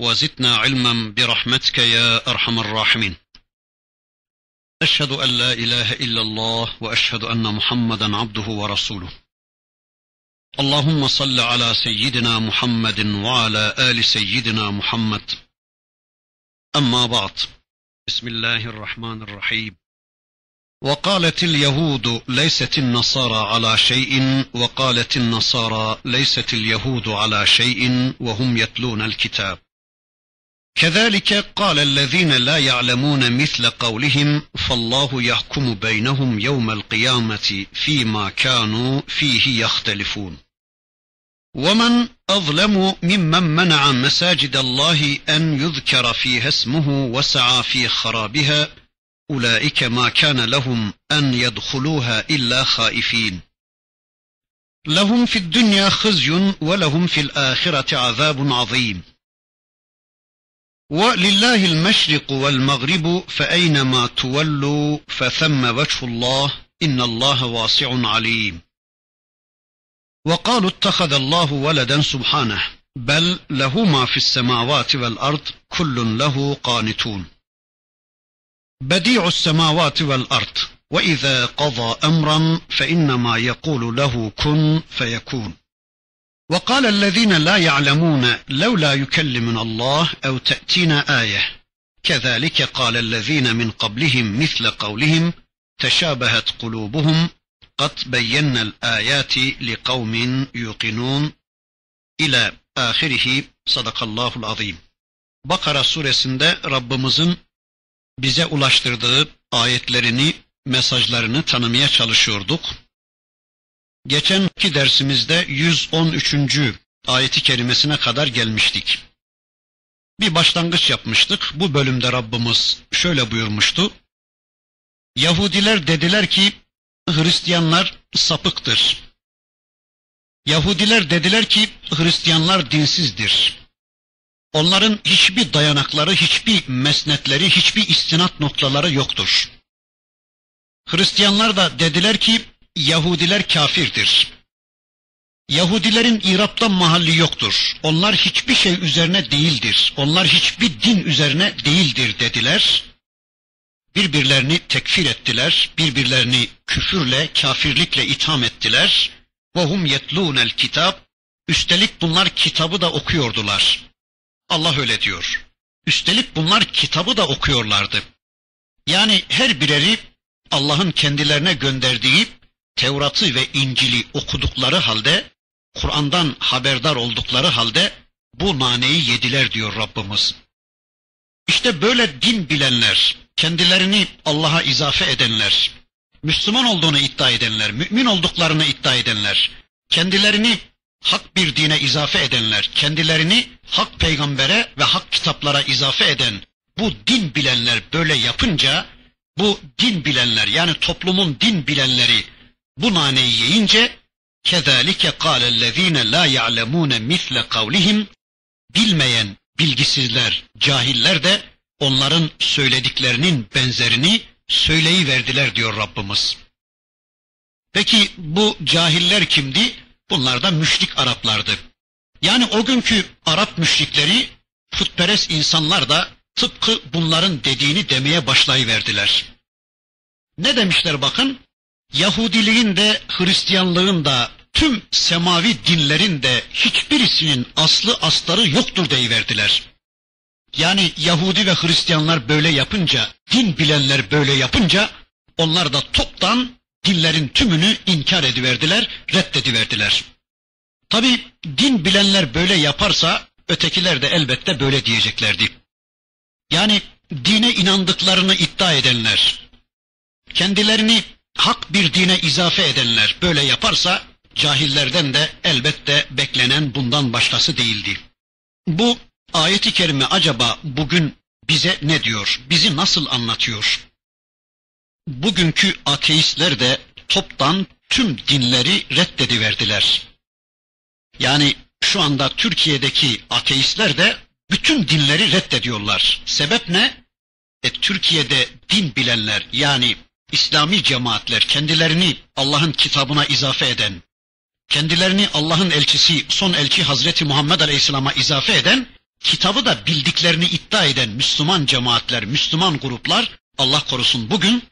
وزدنا علما برحمتك يا أرحم الراحمين. أشهد أن لا إله إلا الله وأشهد أن محمدا عبده ورسوله. اللهم صل على سيدنا محمد وعلى آل سيدنا محمد. أما بعد بسم الله الرحمن الرحيم. وقالت اليهود ليست النصارى على شيء وقالت النصارى ليست اليهود على شيء وهم يتلون الكتاب. كذلك قال الذين لا يعلمون مثل قولهم فالله يحكم بينهم يوم القيامة فيما كانوا فيه يختلفون. ومن أظلم ممن منع مساجد الله أن يذكر فيها اسمه وسعى في خرابها أولئك ما كان لهم أن يدخلوها إلا خائفين. لهم في الدنيا خزي ولهم في الآخرة عذاب عظيم. ولله المشرق والمغرب فأينما تولوا فثم وجه الله إن الله واسع عليم. وقالوا اتخذ الله ولدا سبحانه بل له ما في السماوات والأرض كل له قانتون. بديع السماوات والأرض وإذا قضى أمرا فإنما يقول له كن فيكون. وقال الذين لا يعلمون لولا يكلمنا الله او تاتينا ايه كذلك قال الذين من قبلهم مثل قولهم تشابهت قلوبهم قد بينا الايات لقوم يوقنون الى ahirihi sadakallahul azim. Bakara suresinde Rabbimizin bize ulaştırdığı ayetlerini, mesajlarını tanımaya çalışıyorduk. Geçenki dersimizde 113. ayeti kerimesine kadar gelmiştik. Bir başlangıç yapmıştık. Bu bölümde Rabbimiz şöyle buyurmuştu. Yahudiler dediler ki Hristiyanlar sapıktır. Yahudiler dediler ki Hristiyanlar dinsizdir. Onların hiçbir dayanakları, hiçbir mesnetleri, hiçbir istinat noktaları yoktur. Hristiyanlar da dediler ki Yahudiler kafirdir. Yahudilerin İrab'da mahalli yoktur. Onlar hiçbir şey üzerine değildir. Onlar hiçbir din üzerine değildir dediler. Birbirlerini tekfir ettiler. Birbirlerini küfürle, kafirlikle itham ettiler. وَهُمْ يَتْلُونَ الْكِتاب Üstelik bunlar kitabı da okuyordular. Allah öyle diyor. Üstelik bunlar kitabı da okuyorlardı. Yani her bireri Allah'ın kendilerine gönderdiği Tevrat'ı ve İncil'i okudukları halde, Kur'an'dan haberdar oldukları halde bu naneyi yediler diyor Rabbimiz. İşte böyle din bilenler, kendilerini Allah'a izafe edenler, Müslüman olduğunu iddia edenler, mümin olduklarını iddia edenler, kendilerini hak bir dine izafe edenler, kendilerini hak peygambere ve hak kitaplara izafe eden bu din bilenler böyle yapınca, bu din bilenler yani toplumun din bilenleri bu naneyi yiyince kezalike kâlellezîne lâ ya'lemûne misle kavlihim bilmeyen bilgisizler, cahiller de onların söylediklerinin benzerini söyleyiverdiler diyor Rabbimiz. Peki bu cahiller kimdi? Bunlar da müşrik Araplardı. Yani o günkü Arap müşrikleri putperest insanlar da tıpkı bunların dediğini demeye başlayıverdiler. Ne demişler bakın? Yahudiliğin de Hristiyanlığın da tüm semavi dinlerin de hiçbirisinin aslı astarı yoktur deyiverdiler. Yani Yahudi ve Hristiyanlar böyle yapınca, din bilenler böyle yapınca onlar da toptan dinlerin tümünü inkar ediverdiler, reddediverdiler. Tabi din bilenler böyle yaparsa ötekiler de elbette böyle diyeceklerdi. Yani dine inandıklarını iddia edenler, kendilerini hak bir dine izafe edenler böyle yaparsa cahillerden de elbette beklenen bundan başkası değildi. Bu ayeti kerime acaba bugün bize ne diyor? Bizi nasıl anlatıyor? Bugünkü ateistler de toptan tüm dinleri reddediverdiler. Yani şu anda Türkiye'deki ateistler de bütün dinleri reddediyorlar. Sebep ne? E, Türkiye'de din bilenler yani İslami cemaatler kendilerini Allah'ın kitabına izafe eden, kendilerini Allah'ın elçisi, son elçi Hazreti Muhammed Aleyhisselam'a izafe eden, kitabı da bildiklerini iddia eden Müslüman cemaatler, Müslüman gruplar Allah korusun bugün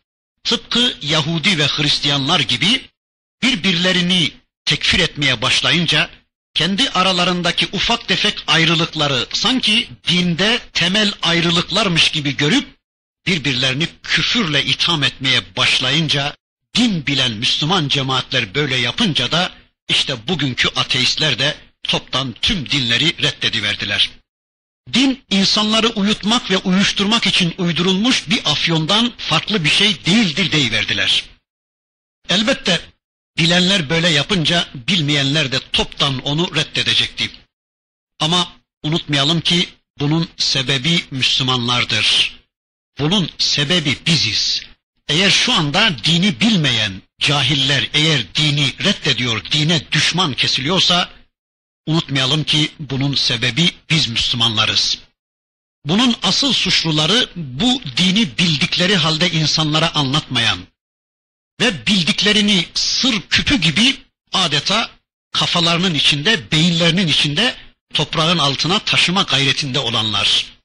tıpkı Yahudi ve Hristiyanlar gibi birbirlerini tekfir etmeye başlayınca kendi aralarındaki ufak tefek ayrılıkları sanki dinde temel ayrılıklarmış gibi görüp birbirlerini küfürle itham etmeye başlayınca din bilen Müslüman cemaatler böyle yapınca da işte bugünkü ateistler de toptan tüm dinleri reddediverdiler. Din insanları uyutmak ve uyuşturmak için uydurulmuş bir afyondan farklı bir şey değildir deyiverdiler. Elbette bilenler böyle yapınca bilmeyenler de toptan onu reddedecekti. Ama unutmayalım ki bunun sebebi Müslümanlardır. Bunun sebebi biziz. Eğer şu anda dini bilmeyen cahiller eğer dini reddediyor, dine düşman kesiliyorsa unutmayalım ki bunun sebebi biz Müslümanlarız. Bunun asıl suçluları bu dini bildikleri halde insanlara anlatmayan ve bildiklerini sır küpü gibi adeta kafalarının içinde, beyinlerinin içinde toprağın altına taşıma gayretinde olanlar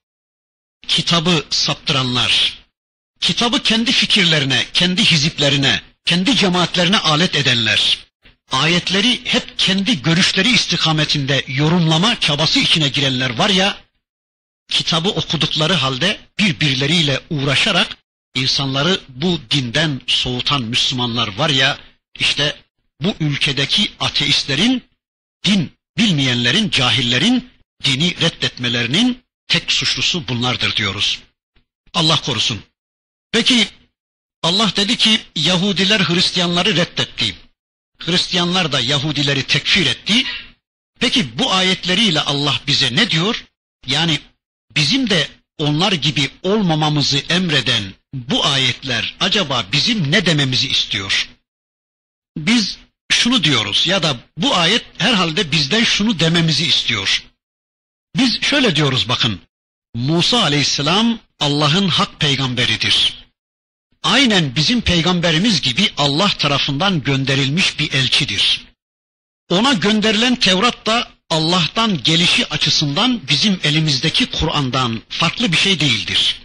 kitabı saptıranlar, kitabı kendi fikirlerine, kendi hiziplerine, kendi cemaatlerine alet edenler, ayetleri hep kendi görüşleri istikametinde yorumlama çabası içine girenler var ya, kitabı okudukları halde birbirleriyle uğraşarak insanları bu dinden soğutan Müslümanlar var ya, işte bu ülkedeki ateistlerin, din bilmeyenlerin, cahillerin dini reddetmelerinin tek suçlusu bunlardır diyoruz. Allah korusun. Peki Allah dedi ki Yahudiler Hristiyanları reddetti. Hristiyanlar da Yahudileri tekfir etti. Peki bu ayetleriyle Allah bize ne diyor? Yani bizim de onlar gibi olmamamızı emreden bu ayetler acaba bizim ne dememizi istiyor? Biz şunu diyoruz ya da bu ayet herhalde bizden şunu dememizi istiyor. Biz şöyle diyoruz bakın. Musa aleyhisselam Allah'ın hak peygamberidir. Aynen bizim peygamberimiz gibi Allah tarafından gönderilmiş bir elçidir. Ona gönderilen Tevrat da Allah'tan gelişi açısından bizim elimizdeki Kur'an'dan farklı bir şey değildir.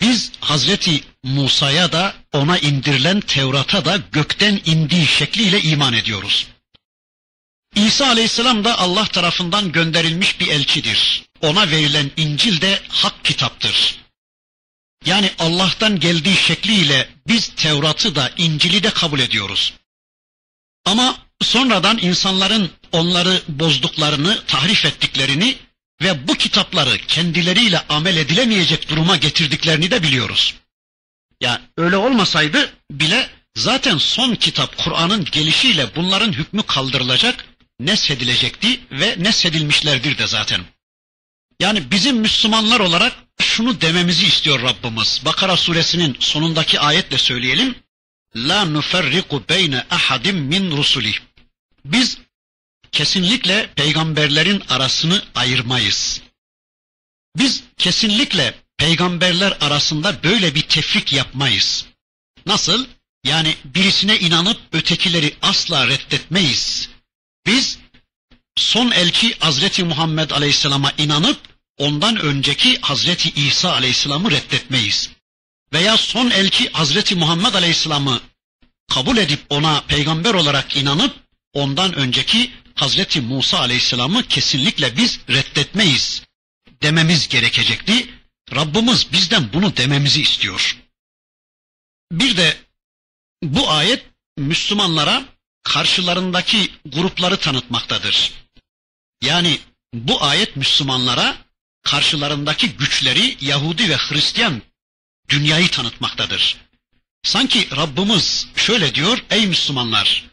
Biz Hazreti Musa'ya da ona indirilen Tevrat'a da gökten indiği şekliyle iman ediyoruz. İsa aleyhisselam da Allah tarafından gönderilmiş bir elçidir. Ona verilen İncil de hak kitaptır. Yani Allah'tan geldiği şekliyle biz Tevrat'ı da İncil'i de kabul ediyoruz. Ama sonradan insanların onları bozduklarını, tahrif ettiklerini ve bu kitapları kendileriyle amel edilemeyecek duruma getirdiklerini de biliyoruz. Ya öyle olmasaydı bile zaten son kitap Kur'an'ın gelişiyle bunların hükmü kaldırılacak neshedilecekti ve neshedilmişlerdir de zaten. Yani bizim Müslümanlar olarak şunu dememizi istiyor Rabbimiz. Bakara suresinin sonundaki ayetle söyleyelim. La nuferriku beyne ahadim min rusuli. Biz kesinlikle peygamberlerin arasını ayırmayız. Biz kesinlikle peygamberler arasında böyle bir tefrik yapmayız. Nasıl? Yani birisine inanıp ötekileri asla reddetmeyiz. Biz son elçi Hazreti Muhammed Aleyhisselam'a inanıp ondan önceki Hazreti İsa Aleyhisselam'ı reddetmeyiz. Veya son elçi Hazreti Muhammed Aleyhisselam'ı kabul edip ona peygamber olarak inanıp ondan önceki Hazreti Musa Aleyhisselam'ı kesinlikle biz reddetmeyiz dememiz gerekecekti. Rabbimiz bizden bunu dememizi istiyor. Bir de bu ayet Müslümanlara karşılarındaki grupları tanıtmaktadır. Yani bu ayet Müslümanlara karşılarındaki güçleri Yahudi ve Hristiyan dünyayı tanıtmaktadır. Sanki Rabbimiz şöyle diyor ey Müslümanlar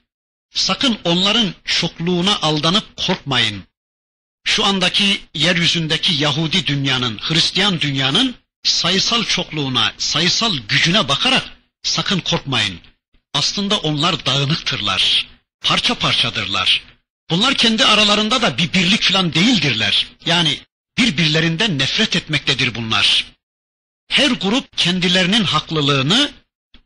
sakın onların çokluğuna aldanıp korkmayın. şu andaki yeryüzündeki Yahudi dünyanın, Hristiyan dünyanın sayısal çokluğuna, sayısal gücüne bakarak sakın korkmayın. Aslında onlar dağınıktırlar. Parça parçadırlar. Bunlar kendi aralarında da bir birlik falan değildirler. Yani birbirlerinden nefret etmektedir bunlar. Her grup kendilerinin haklılığını,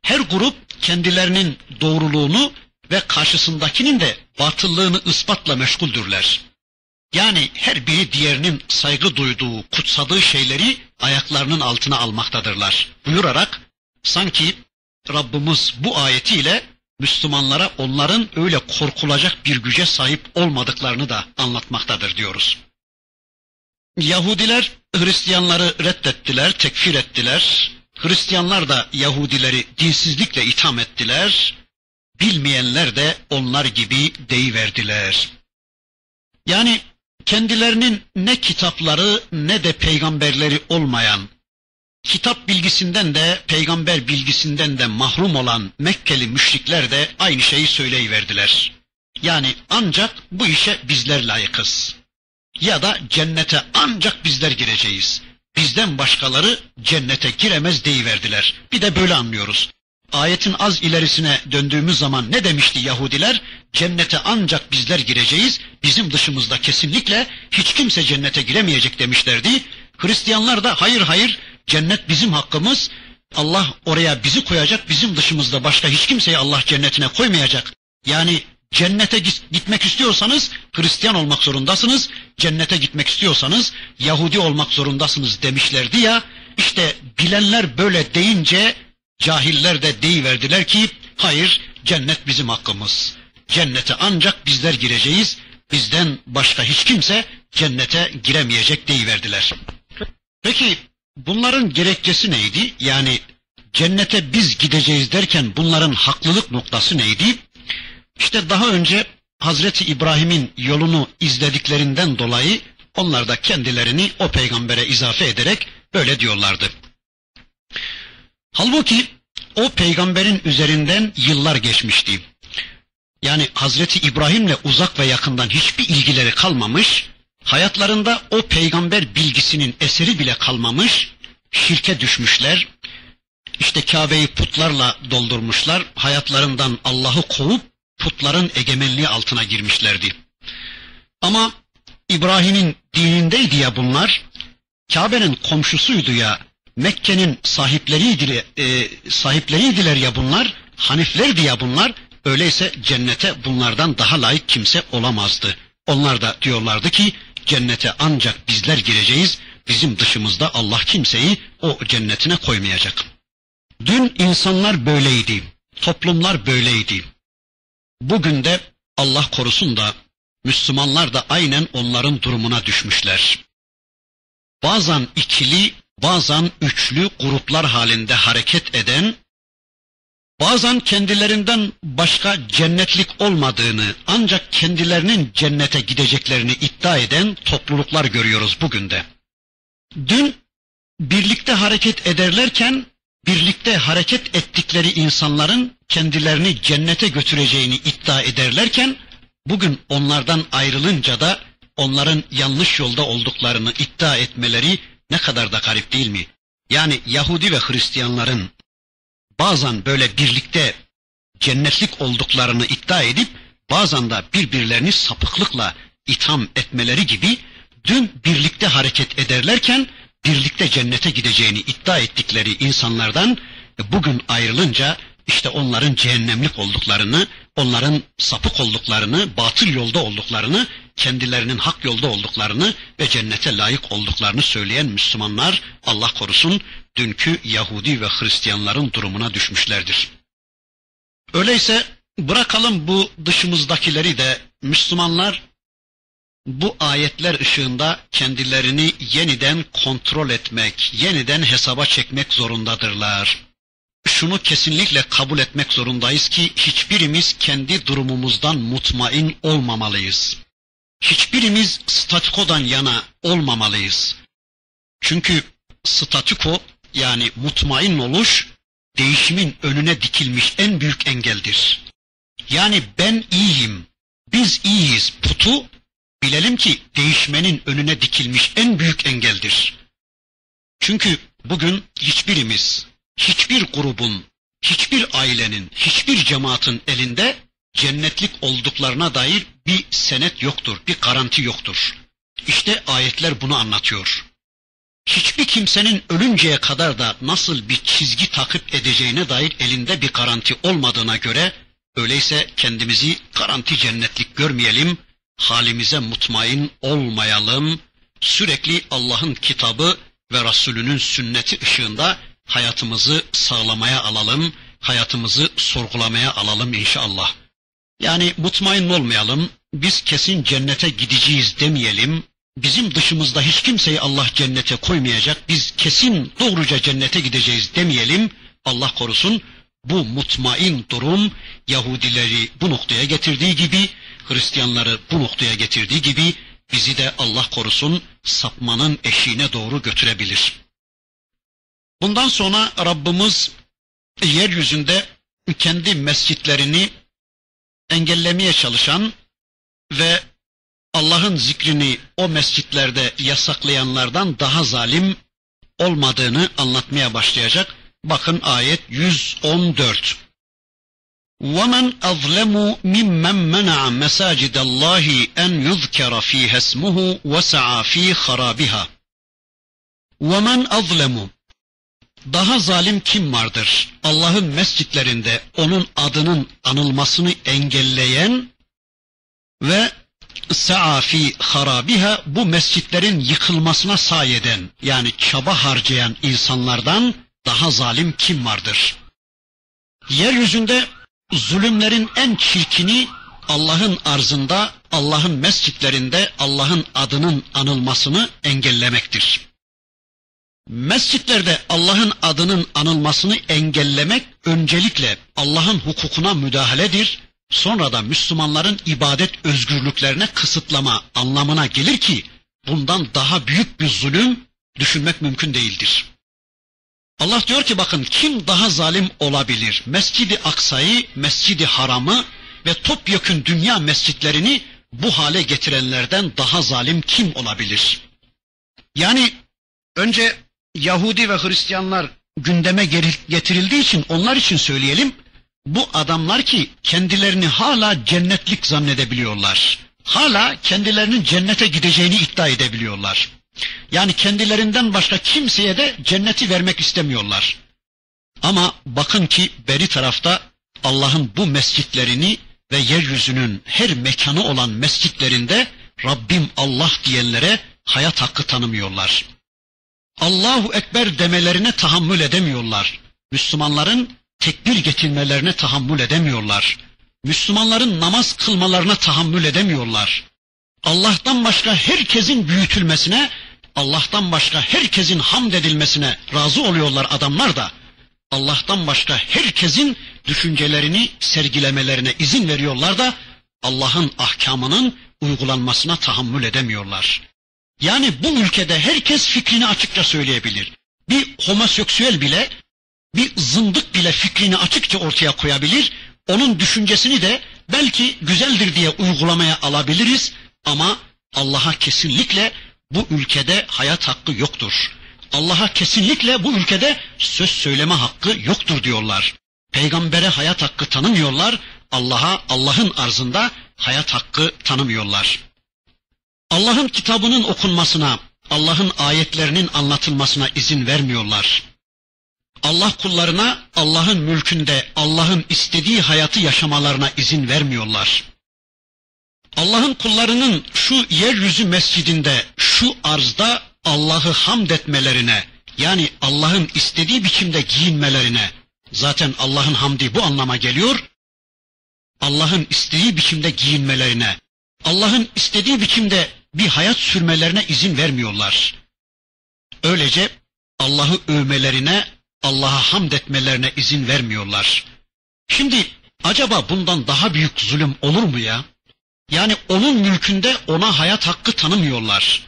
her grup kendilerinin doğruluğunu ve karşısındakinin de batıllığını ispatla meşguldürler. Yani her biri diğerinin saygı duyduğu, kutsadığı şeyleri ayaklarının altına almaktadırlar. Buyurarak sanki Rabbimiz bu ayetiyle Müslümanlara onların öyle korkulacak bir güce sahip olmadıklarını da anlatmaktadır diyoruz. Yahudiler Hristiyanları reddettiler, tekfir ettiler. Hristiyanlar da Yahudileri dinsizlikle itham ettiler. Bilmeyenler de onlar gibi deyiverdiler. Yani kendilerinin ne kitapları ne de peygamberleri olmayan, kitap bilgisinden de peygamber bilgisinden de mahrum olan Mekkeli müşrikler de aynı şeyi söyleyiverdiler. Yani ancak bu işe bizler layıkız. Ya da cennete ancak bizler gireceğiz. Bizden başkaları cennete giremez deyiverdiler. Bir de böyle anlıyoruz. Ayetin az ilerisine döndüğümüz zaman ne demişti Yahudiler? Cennete ancak bizler gireceğiz, bizim dışımızda kesinlikle hiç kimse cennete giremeyecek demişlerdi. Hristiyanlar da hayır hayır cennet bizim hakkımız, Allah oraya bizi koyacak, bizim dışımızda başka hiç kimseyi Allah cennetine koymayacak. Yani cennete gitmek istiyorsanız Hristiyan olmak zorundasınız, cennete gitmek istiyorsanız Yahudi olmak zorundasınız demişlerdi ya. İşte bilenler böyle deyince Cahiller de deyiverdiler ki hayır cennet bizim hakkımız. Cennete ancak bizler gireceğiz. Bizden başka hiç kimse cennete giremeyecek deyiverdiler. Peki bunların gerekçesi neydi? Yani cennete biz gideceğiz derken bunların haklılık noktası neydi? İşte daha önce Hazreti İbrahim'in yolunu izlediklerinden dolayı onlar da kendilerini o peygambere izafe ederek böyle diyorlardı. Halbuki o peygamberin üzerinden yıllar geçmişti. Yani Hazreti İbrahim'le uzak ve yakından hiçbir ilgileri kalmamış, hayatlarında o peygamber bilgisinin eseri bile kalmamış, şirke düşmüşler, işte Kabe'yi putlarla doldurmuşlar, hayatlarından Allah'ı kovup putların egemenliği altına girmişlerdi. Ama İbrahim'in dinindeydi ya bunlar, Kabe'nin komşusuydu ya, Mekke'nin sahipleriydiler, e, sahipleriydiler ya bunlar, Haniflerdi ya bunlar, öyleyse cennete bunlardan daha layık kimse olamazdı. Onlar da diyorlardı ki cennete ancak bizler gireceğiz, bizim dışımızda Allah kimseyi o cennetine koymayacak. Dün insanlar böyleydi, toplumlar böyleydi. Bugün de Allah korusun da Müslümanlar da aynen onların durumuna düşmüşler. Bazen ikili, bazen üçlü gruplar halinde hareket eden, bazen kendilerinden başka cennetlik olmadığını, ancak kendilerinin cennete gideceklerini iddia eden topluluklar görüyoruz bugün de. Dün birlikte hareket ederlerken, birlikte hareket ettikleri insanların kendilerini cennete götüreceğini iddia ederlerken, bugün onlardan ayrılınca da onların yanlış yolda olduklarını iddia etmeleri ne kadar da garip değil mi? Yani Yahudi ve Hristiyanların bazen böyle birlikte cennetlik olduklarını iddia edip bazen de birbirlerini sapıklıkla itham etmeleri gibi dün birlikte hareket ederlerken birlikte cennete gideceğini iddia ettikleri insanlardan bugün ayrılınca işte onların cehennemlik olduklarını, onların sapık olduklarını, batıl yolda olduklarını, kendilerinin hak yolda olduklarını ve cennete layık olduklarını söyleyen Müslümanlar Allah korusun dünkü Yahudi ve Hristiyanların durumuna düşmüşlerdir. Öyleyse bırakalım bu dışımızdakileri de Müslümanlar bu ayetler ışığında kendilerini yeniden kontrol etmek, yeniden hesaba çekmek zorundadırlar şunu kesinlikle kabul etmek zorundayız ki hiçbirimiz kendi durumumuzdan mutmain olmamalıyız. Hiçbirimiz statikodan yana olmamalıyız. Çünkü statiko yani mutmain oluş değişimin önüne dikilmiş en büyük engeldir. Yani ben iyiyim, biz iyiyiz putu bilelim ki değişmenin önüne dikilmiş en büyük engeldir. Çünkü bugün hiçbirimiz, hiçbir grubun, hiçbir ailenin, hiçbir cemaatin elinde cennetlik olduklarına dair bir senet yoktur, bir garanti yoktur. İşte ayetler bunu anlatıyor. Hiçbir kimsenin ölünceye kadar da nasıl bir çizgi takip edeceğine dair elinde bir garanti olmadığına göre öyleyse kendimizi garanti cennetlik görmeyelim, halimize mutmain olmayalım, sürekli Allah'ın kitabı ve Resulünün sünneti ışığında hayatımızı sağlamaya alalım, hayatımızı sorgulamaya alalım inşallah. Yani mutmain olmayalım, biz kesin cennete gideceğiz demeyelim, bizim dışımızda hiç kimseyi Allah cennete koymayacak, biz kesin doğruca cennete gideceğiz demeyelim, Allah korusun, bu mutmain durum Yahudileri bu noktaya getirdiği gibi, Hristiyanları bu noktaya getirdiği gibi bizi de Allah korusun sapmanın eşiğine doğru götürebilir. Bundan sonra Rabbimiz yeryüzünde kendi mescitlerini engellemeye çalışan ve Allah'ın zikrini o mescitlerde yasaklayanlardan daha zalim olmadığını anlatmaya başlayacak. Bakın ayet 114. وَمَنْ أَظْلَمُ مِمَّنْ مَنَعَ مَسَاجِدَ اللّٰهِ أَنْ يُذْكَرَ ف۪يهَ اسْمُهُ وَسَعَى ف۪ي خَرَابِهَا وَمَنْ أَظْلَمُ daha zalim kim vardır? Allah'ın mescitlerinde onun adının anılmasını engelleyen ve sa'a fi harabiha bu mescitlerin yıkılmasına sayeden yani çaba harcayan insanlardan daha zalim kim vardır? Yeryüzünde zulümlerin en çirkini Allah'ın arzında, Allah'ın mescitlerinde Allah'ın adının anılmasını engellemektir. Mescitlerde Allah'ın adının anılmasını engellemek öncelikle Allah'ın hukukuna müdahaledir. Sonra da Müslümanların ibadet özgürlüklerine kısıtlama anlamına gelir ki bundan daha büyük bir zulüm düşünmek mümkün değildir. Allah diyor ki bakın kim daha zalim olabilir? Mescidi Aksa'yı, Mescidi Haram'ı ve topyekün dünya mescitlerini bu hale getirenlerden daha zalim kim olabilir? Yani önce Yahudi ve Hristiyanlar gündeme getirildiği için onlar için söyleyelim. Bu adamlar ki kendilerini hala cennetlik zannedebiliyorlar. Hala kendilerinin cennete gideceğini iddia edebiliyorlar. Yani kendilerinden başka kimseye de cenneti vermek istemiyorlar. Ama bakın ki beri tarafta Allah'ın bu mescitlerini ve yeryüzünün her mekanı olan mescitlerinde Rabbim Allah diyenlere hayat hakkı tanımıyorlar. Allahu Ekber demelerine tahammül edemiyorlar. Müslümanların tekbir getirmelerine tahammül edemiyorlar. Müslümanların namaz kılmalarına tahammül edemiyorlar. Allah'tan başka herkesin büyütülmesine, Allah'tan başka herkesin hamd edilmesine razı oluyorlar adamlar da. Allah'tan başka herkesin düşüncelerini sergilemelerine izin veriyorlar da Allah'ın ahkamının uygulanmasına tahammül edemiyorlar. Yani bu ülkede herkes fikrini açıkça söyleyebilir. Bir homoseksüel bile, bir zındık bile fikrini açıkça ortaya koyabilir. Onun düşüncesini de belki güzeldir diye uygulamaya alabiliriz ama Allah'a kesinlikle bu ülkede hayat hakkı yoktur. Allah'a kesinlikle bu ülkede söz söyleme hakkı yoktur diyorlar. Peygambere hayat hakkı tanımıyorlar. Allah'a Allah'ın arzında hayat hakkı tanımıyorlar. Allah'ın kitabının okunmasına, Allah'ın ayetlerinin anlatılmasına izin vermiyorlar. Allah kullarına Allah'ın mülkünde Allah'ın istediği hayatı yaşamalarına izin vermiyorlar. Allah'ın kullarının şu yeryüzü mescidinde, şu arzda Allah'ı hamd etmelerine, yani Allah'ın istediği biçimde giyinmelerine, zaten Allah'ın hamdi bu anlama geliyor, Allah'ın istediği biçimde giyinmelerine, Allah'ın istediği biçimde bir hayat sürmelerine izin vermiyorlar. Öylece Allah'ı övmelerine, Allah'a hamd etmelerine izin vermiyorlar. Şimdi acaba bundan daha büyük zulüm olur mu ya? Yani onun mülkünde ona hayat hakkı tanımıyorlar.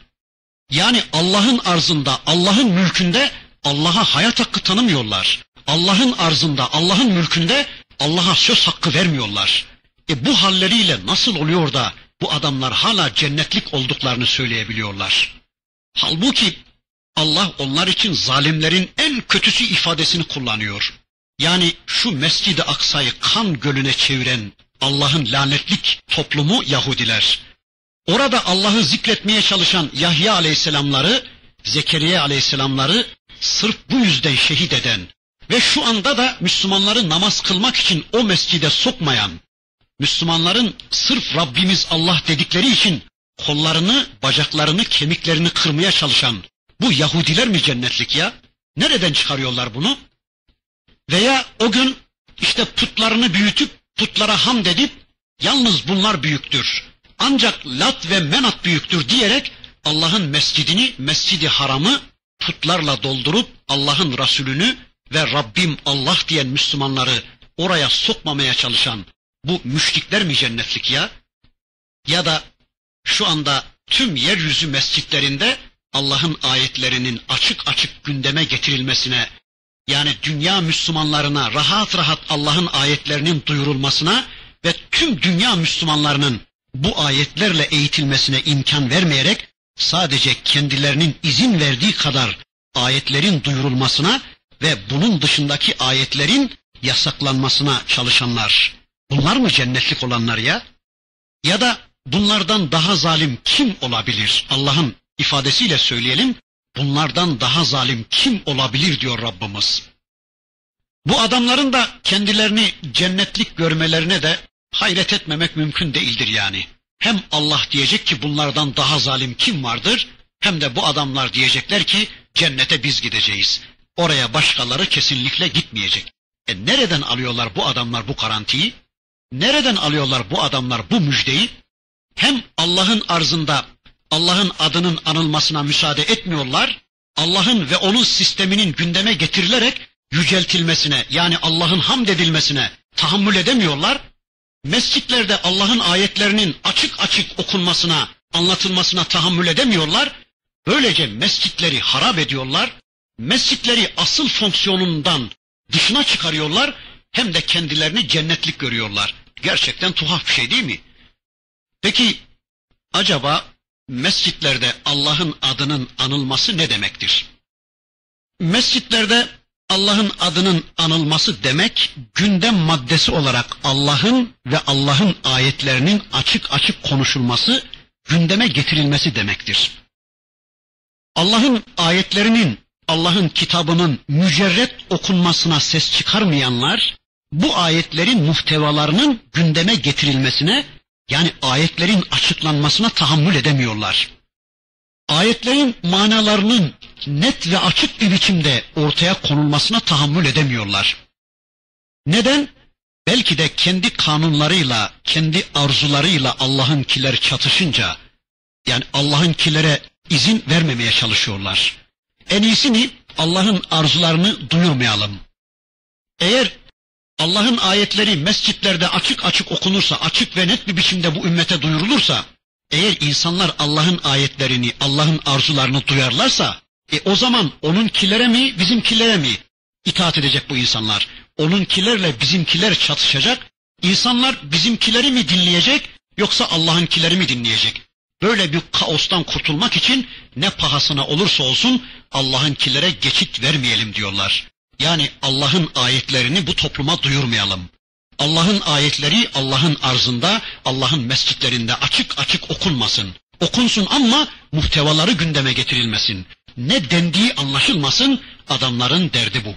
Yani Allah'ın arzında, Allah'ın mülkünde Allah'a hayat hakkı tanımıyorlar. Allah'ın arzında, Allah'ın mülkünde Allah'a söz hakkı vermiyorlar. E bu halleriyle nasıl oluyor da bu adamlar hala cennetlik olduklarını söyleyebiliyorlar. Halbuki Allah onlar için zalimlerin en kötüsü ifadesini kullanıyor. Yani şu Mescid-i Aksa'yı kan gölüne çeviren Allah'ın lanetlik toplumu Yahudiler. Orada Allah'ı zikretmeye çalışan Yahya aleyhisselamları, Zekeriya aleyhisselamları sırf bu yüzden şehit eden ve şu anda da Müslümanları namaz kılmak için o mescide sokmayan, Müslümanların sırf Rabbimiz Allah dedikleri için kollarını, bacaklarını, kemiklerini kırmaya çalışan bu Yahudiler mi cennetlik ya? Nereden çıkarıyorlar bunu? Veya o gün işte putlarını büyütüp putlara hamd edip yalnız bunlar büyüktür. Ancak Lat ve Menat büyüktür diyerek Allah'ın mescidini, mescidi haramı putlarla doldurup Allah'ın Resulünü ve Rabbim Allah diyen Müslümanları oraya sokmamaya çalışan bu müşrikler mi cennetlik ya? Ya da şu anda tüm yeryüzü mescitlerinde Allah'ın ayetlerinin açık açık gündeme getirilmesine yani dünya Müslümanlarına rahat rahat Allah'ın ayetlerinin duyurulmasına ve tüm dünya Müslümanlarının bu ayetlerle eğitilmesine imkan vermeyerek sadece kendilerinin izin verdiği kadar ayetlerin duyurulmasına ve bunun dışındaki ayetlerin yasaklanmasına çalışanlar. Bunlar mı cennetlik olanlar ya? Ya da bunlardan daha zalim kim olabilir? Allah'ın ifadesiyle söyleyelim. Bunlardan daha zalim kim olabilir diyor Rabbimiz. Bu adamların da kendilerini cennetlik görmelerine de hayret etmemek mümkün değildir yani. Hem Allah diyecek ki bunlardan daha zalim kim vardır? Hem de bu adamlar diyecekler ki cennete biz gideceğiz. Oraya başkaları kesinlikle gitmeyecek. E nereden alıyorlar bu adamlar bu garantiyi? Nereden alıyorlar bu adamlar bu müjdeyi? Hem Allah'ın arzında Allah'ın adının anılmasına müsaade etmiyorlar. Allah'ın ve onun sisteminin gündeme getirilerek yüceltilmesine yani Allah'ın hamd edilmesine tahammül edemiyorlar. Mescitlerde Allah'ın ayetlerinin açık açık okunmasına, anlatılmasına tahammül edemiyorlar. Böylece mescitleri harap ediyorlar. Mescitleri asıl fonksiyonundan dışına çıkarıyorlar. Hem de kendilerini cennetlik görüyorlar. Gerçekten tuhaf bir şey değil mi? Peki acaba mescitlerde Allah'ın adının anılması ne demektir? Mescitlerde Allah'ın adının anılması demek gündem maddesi olarak Allah'ın ve Allah'ın ayetlerinin açık açık konuşulması, gündeme getirilmesi demektir. Allah'ın ayetlerinin, Allah'ın kitabının mücerret okunmasına ses çıkarmayanlar, bu ayetlerin muhtevalarının gündeme getirilmesine, yani ayetlerin açıklanmasına tahammül edemiyorlar. Ayetlerin manalarının net ve açık bir biçimde ortaya konulmasına tahammül edemiyorlar. Neden? Belki de kendi kanunlarıyla, kendi arzularıyla Allah'ınkiler çatışınca, yani Allah'ınkilere izin vermemeye çalışıyorlar. En iyisini Allah'ın arzularını duyurmayalım. Eğer Allah'ın ayetleri mescitlerde açık açık okunursa, açık ve net bir biçimde bu ümmete duyurulursa, eğer insanlar Allah'ın ayetlerini, Allah'ın arzularını duyarlarsa, e o zaman onunkilere mi, bizimkilere mi itaat edecek bu insanlar? Onunkilerle bizimkiler çatışacak. İnsanlar bizimkileri mi dinleyecek, yoksa Allah'ınkileri mi dinleyecek? Böyle bir kaostan kurtulmak için ne pahasına olursa olsun Allah'ınkilere geçit vermeyelim diyorlar. Yani Allah'ın ayetlerini bu topluma duyurmayalım. Allah'ın ayetleri Allah'ın arzında, Allah'ın mescitlerinde açık açık okunmasın. Okunsun ama muhtevaları gündeme getirilmesin. Ne dendiği anlaşılmasın, adamların derdi bu.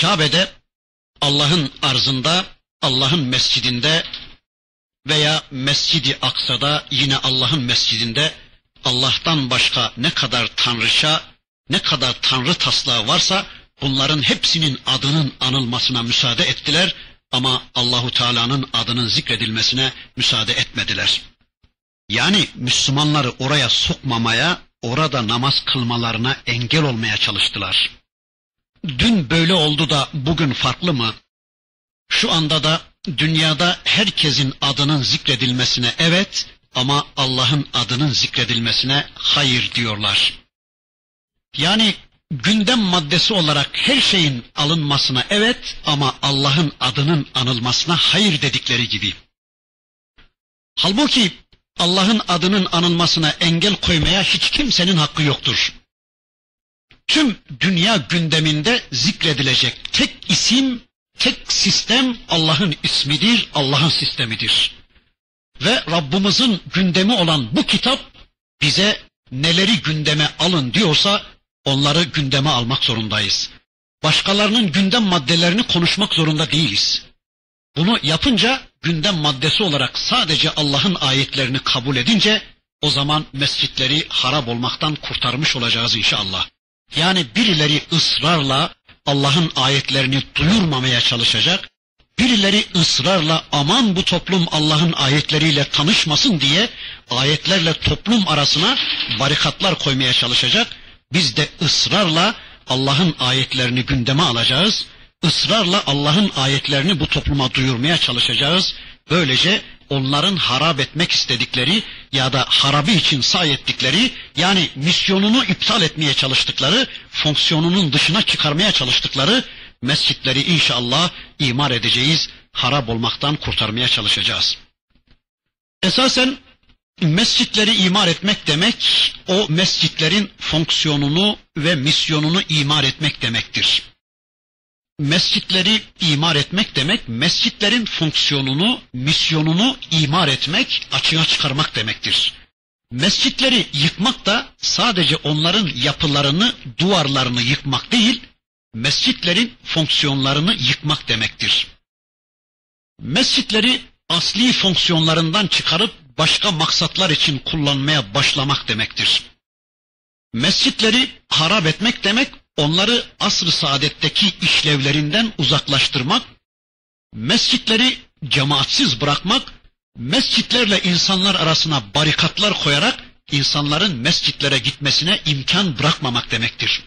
Kabe'de Allah'ın arzında, Allah'ın mescidinde veya Mescidi Aksa'da yine Allah'ın mescidinde Allah'tan başka ne kadar tanrışa, ne kadar tanrı taslağı varsa bunların hepsinin adının anılmasına müsaade ettiler ama Allahu Teala'nın adının zikredilmesine müsaade etmediler. Yani Müslümanları oraya sokmamaya, orada namaz kılmalarına engel olmaya çalıştılar. Dün böyle oldu da bugün farklı mı? Şu anda da dünyada herkesin adının zikredilmesine evet ama Allah'ın adının zikredilmesine hayır diyorlar. Yani gündem maddesi olarak her şeyin alınmasına evet ama Allah'ın adının anılmasına hayır dedikleri gibi. Halbuki Allah'ın adının anılmasına engel koymaya hiç kimsenin hakkı yoktur. Tüm dünya gündeminde zikredilecek tek isim, tek sistem Allah'ın ismidir, Allah'ın sistemidir. Ve Rabbimizin gündemi olan bu kitap bize neleri gündeme alın diyorsa onları gündeme almak zorundayız. Başkalarının gündem maddelerini konuşmak zorunda değiliz. Bunu yapınca gündem maddesi olarak sadece Allah'ın ayetlerini kabul edince o zaman mescitleri harap olmaktan kurtarmış olacağız inşallah. Yani birileri ısrarla Allah'ın ayetlerini duyurmamaya çalışacak, birileri ısrarla aman bu toplum Allah'ın ayetleriyle tanışmasın diye ayetlerle toplum arasına barikatlar koymaya çalışacak. Biz de ısrarla Allah'ın ayetlerini gündeme alacağız. Israrla Allah'ın ayetlerini bu topluma duyurmaya çalışacağız. Böylece onların harap etmek istedikleri ya da harabi için say ettikleri yani misyonunu iptal etmeye çalıştıkları, fonksiyonunun dışına çıkarmaya çalıştıkları mescitleri inşallah imar edeceğiz, harap olmaktan kurtarmaya çalışacağız. Esasen mescitleri imar etmek demek, o mescitlerin fonksiyonunu ve misyonunu imar etmek demektir. Mescitleri imar etmek demek, mescitlerin fonksiyonunu, misyonunu imar etmek, açığa çıkarmak demektir. Mescitleri yıkmak da sadece onların yapılarını, duvarlarını yıkmak değil, mescitlerin fonksiyonlarını yıkmak demektir. Mescitleri asli fonksiyonlarından çıkarıp başka maksatlar için kullanmaya başlamak demektir. Mescitleri harap etmek demek, onları asr-ı saadetteki işlevlerinden uzaklaştırmak, mescitleri cemaatsiz bırakmak, mescitlerle insanlar arasına barikatlar koyarak insanların mescitlere gitmesine imkan bırakmamak demektir.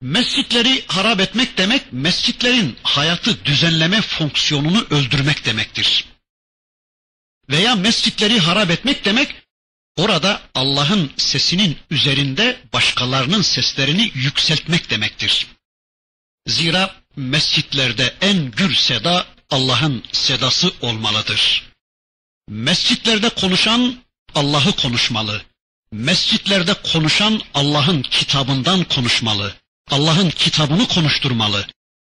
Mescitleri harap etmek demek, mescitlerin hayatı düzenleme fonksiyonunu öldürmek demektir. Veya mescitleri harap etmek demek, orada Allah'ın sesinin üzerinde başkalarının seslerini yükseltmek demektir. Zira mescitlerde en gür seda Allah'ın sedası olmalıdır. Mescitlerde konuşan Allah'ı konuşmalı. Mescitlerde konuşan Allah'ın kitabından konuşmalı. Allah'ın kitabını konuşturmalı.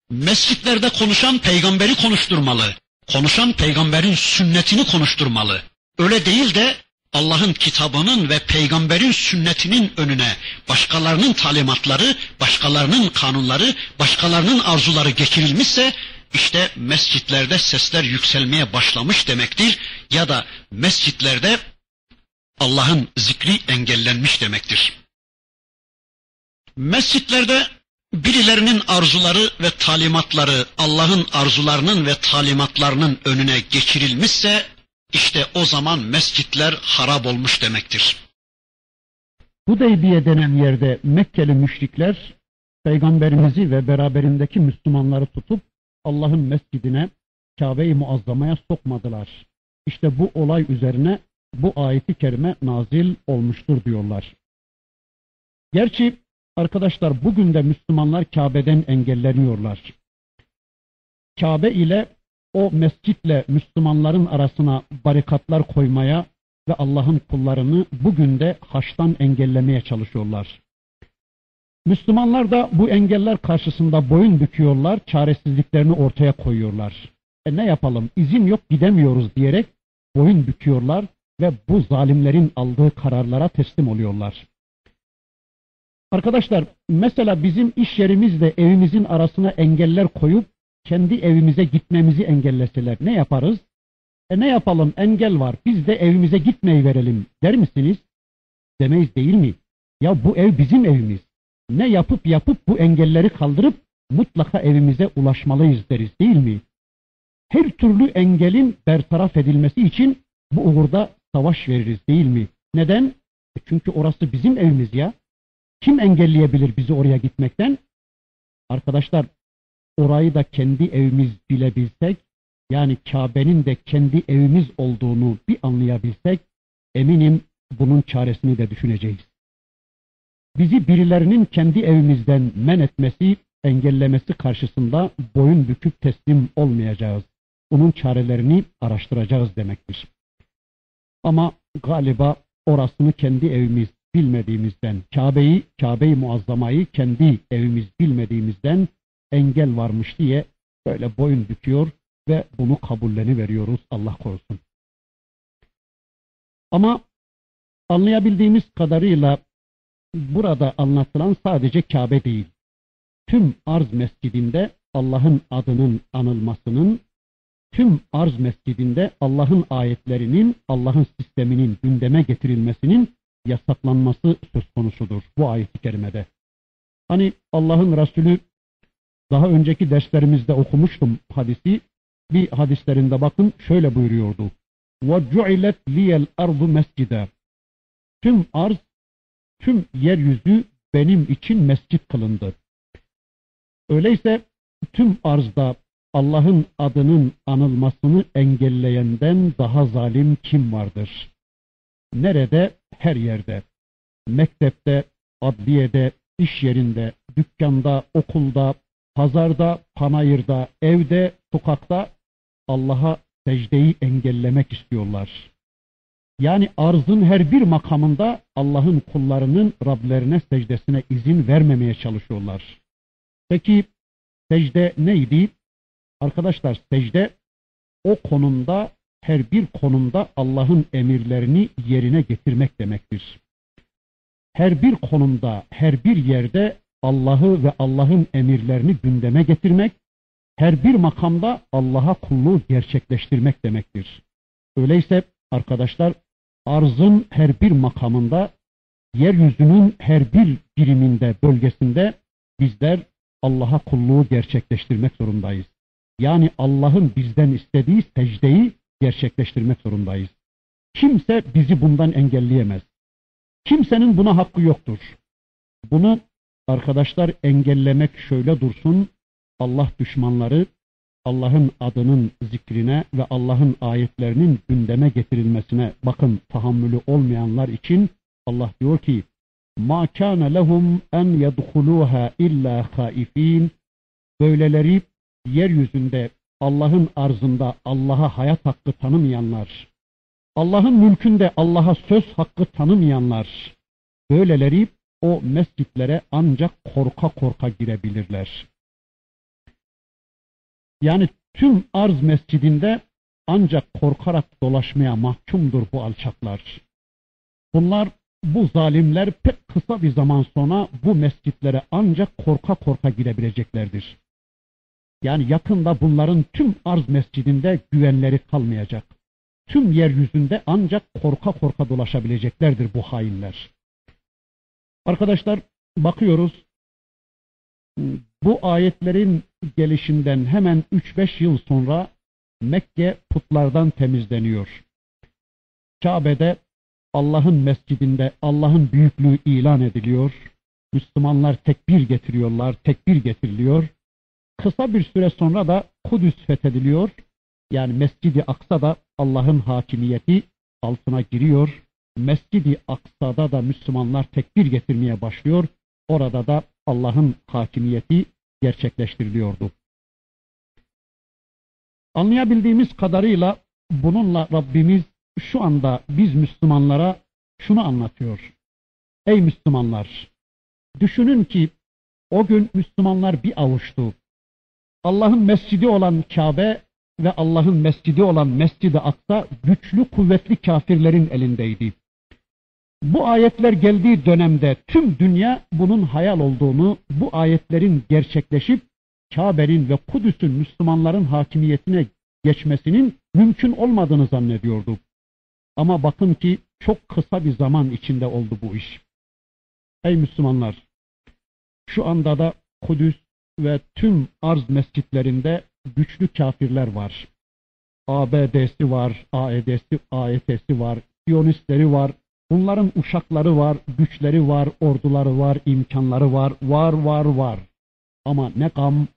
Mescitlerde konuşan peygamberi konuşturmalı. Konuşan peygamberin sünnetini konuşturmalı. Öyle değil de Allah'ın kitabının ve peygamberin sünnetinin önüne başkalarının talimatları, başkalarının kanunları, başkalarının arzuları geçirilmişse işte mescitlerde sesler yükselmeye başlamış demektir ya da mescitlerde Allah'ın zikri engellenmiş demektir. Mescitlerde birilerinin arzuları ve talimatları Allah'ın arzularının ve talimatlarının önüne geçirilmişse işte o zaman mescitler harap olmuş demektir. Hudeybiye denen yerde Mekkeli müşrikler peygamberimizi ve beraberindeki Müslümanları tutup Allah'ın mescidine Kabe-i Muazzama'ya sokmadılar. İşte bu olay üzerine bu ayeti kerime nazil olmuştur diyorlar. Gerçi arkadaşlar bugün de Müslümanlar Kabe'den engelleniyorlar. Kabe ile o mescitle Müslümanların arasına barikatlar koymaya ve Allah'ın kullarını bugün de haçtan engellemeye çalışıyorlar. Müslümanlar da bu engeller karşısında boyun büküyorlar, çaresizliklerini ortaya koyuyorlar. E ne yapalım, izin yok gidemiyoruz diyerek boyun büküyorlar ve bu zalimlerin aldığı kararlara teslim oluyorlar. Arkadaşlar mesela bizim iş yerimizle evimizin arasına engeller koyup kendi evimize gitmemizi engelleseler ne yaparız? E ne yapalım engel var biz de evimize gitmeyi verelim der misiniz? Demeyiz değil mi? Ya bu ev bizim evimiz. Ne yapıp yapıp bu engelleri kaldırıp mutlaka evimize ulaşmalıyız deriz değil mi? Her türlü engelin bertaraf edilmesi için bu uğurda savaş veririz değil mi? Neden? E çünkü orası bizim evimiz ya. Kim engelleyebilir bizi oraya gitmekten? Arkadaşlar orayı da kendi evimiz bilebilsek, yani Kabe'nin de kendi evimiz olduğunu bir anlayabilsek, eminim bunun çaresini de düşüneceğiz. Bizi birilerinin kendi evimizden men etmesi, engellemesi karşısında boyun büküp teslim olmayacağız. Bunun çarelerini araştıracağız demektir. Ama galiba orasını kendi evimiz bilmediğimizden, Kabe'yi, Kabe-i Muazzama'yı kendi evimiz bilmediğimizden engel varmış diye böyle boyun büküyor ve bunu kabulleni veriyoruz Allah korusun. Ama anlayabildiğimiz kadarıyla burada anlatılan sadece Kabe değil. Tüm arz mescidinde Allah'ın adının anılmasının, tüm arz mescidinde Allah'ın ayetlerinin, Allah'ın sisteminin gündeme getirilmesinin yasaklanması söz konusudur bu ayet-i kerimede. Hani Allah'ın Resulü daha önceki derslerimizde okumuştum hadisi. Bir hadislerinde bakın şöyle buyuruyordu. وَجُعِلَتْ لِيَ الْأَرْضُ مَسْجِدًا Tüm arz, tüm yeryüzü benim için mescit kılındı. Öyleyse tüm arzda Allah'ın adının anılmasını engelleyenden daha zalim kim vardır? Nerede? Her yerde. Mektepte, adliyede, iş yerinde, dükkanda, okulda, pazarda, panayırda, evde, sokakta Allah'a secdeyi engellemek istiyorlar. Yani arzın her bir makamında Allah'ın kullarının Rablerine secdesine izin vermemeye çalışıyorlar. Peki secde neydi? Arkadaşlar secde o konumda her bir konumda Allah'ın emirlerini yerine getirmek demektir. Her bir konumda, her bir yerde Allah'ı ve Allah'ın emirlerini gündeme getirmek, her bir makamda Allah'a kulluğu gerçekleştirmek demektir. Öyleyse arkadaşlar arzın her bir makamında, yeryüzünün her bir biriminde, bölgesinde bizler Allah'a kulluğu gerçekleştirmek zorundayız. Yani Allah'ın bizden istediği secdeyi gerçekleştirmek zorundayız. Kimse bizi bundan engelleyemez. Kimsenin buna hakkı yoktur. Bunu arkadaşlar engellemek şöyle dursun. Allah düşmanları Allah'ın adının zikrine ve Allah'ın ayetlerinin gündeme getirilmesine bakın tahammülü olmayanlar için Allah diyor ki ma kana lehum en yedhuluha illa haifin böyleleri yeryüzünde Allah'ın arzında Allah'a hayat hakkı tanımayanlar Allah'ın mülkünde Allah'a söz hakkı tanımayanlar böyleleri o mescitlere ancak korka korka girebilirler. Yani tüm arz mescidinde ancak korkarak dolaşmaya mahkumdur bu alçaklar. Bunlar, bu zalimler pek kısa bir zaman sonra bu mescitlere ancak korka korka girebileceklerdir. Yani yakında bunların tüm arz mescidinde güvenleri kalmayacak. Tüm yeryüzünde ancak korka korka dolaşabileceklerdir bu hainler. Arkadaşlar bakıyoruz bu ayetlerin gelişinden hemen 3-5 yıl sonra Mekke putlardan temizleniyor. Kabe'de Allah'ın mescidinde Allah'ın büyüklüğü ilan ediliyor. Müslümanlar tekbir getiriyorlar, tekbir getiriliyor. Kısa bir süre sonra da Kudüs fethediliyor. Yani Mescid-i Aksa da Allah'ın hakimiyeti altına giriyor. Mescid-i Aksa'da da Müslümanlar tekbir getirmeye başlıyor. Orada da Allah'ın hakimiyeti gerçekleştiriliyordu. Anlayabildiğimiz kadarıyla bununla Rabbimiz şu anda biz Müslümanlara şunu anlatıyor. Ey Müslümanlar! Düşünün ki o gün Müslümanlar bir avuçtu. Allah'ın mescidi olan Kabe ve Allah'ın mescidi olan Mescid-i Aksa güçlü kuvvetli kafirlerin elindeydi. Bu ayetler geldiği dönemde tüm dünya bunun hayal olduğunu, bu ayetlerin gerçekleşip Kabe'nin ve Kudüs'ün Müslümanların hakimiyetine geçmesinin mümkün olmadığını zannediyordu. Ama bakın ki çok kısa bir zaman içinde oldu bu iş. Ey Müslümanlar! Şu anda da Kudüs ve tüm arz mescitlerinde güçlü kafirler var. ABD'si var, AED'si, AET'si var, Siyonistleri var, Bunların uşakları var, güçleri var, orduları var, imkanları var, var var var. Ama ne gam,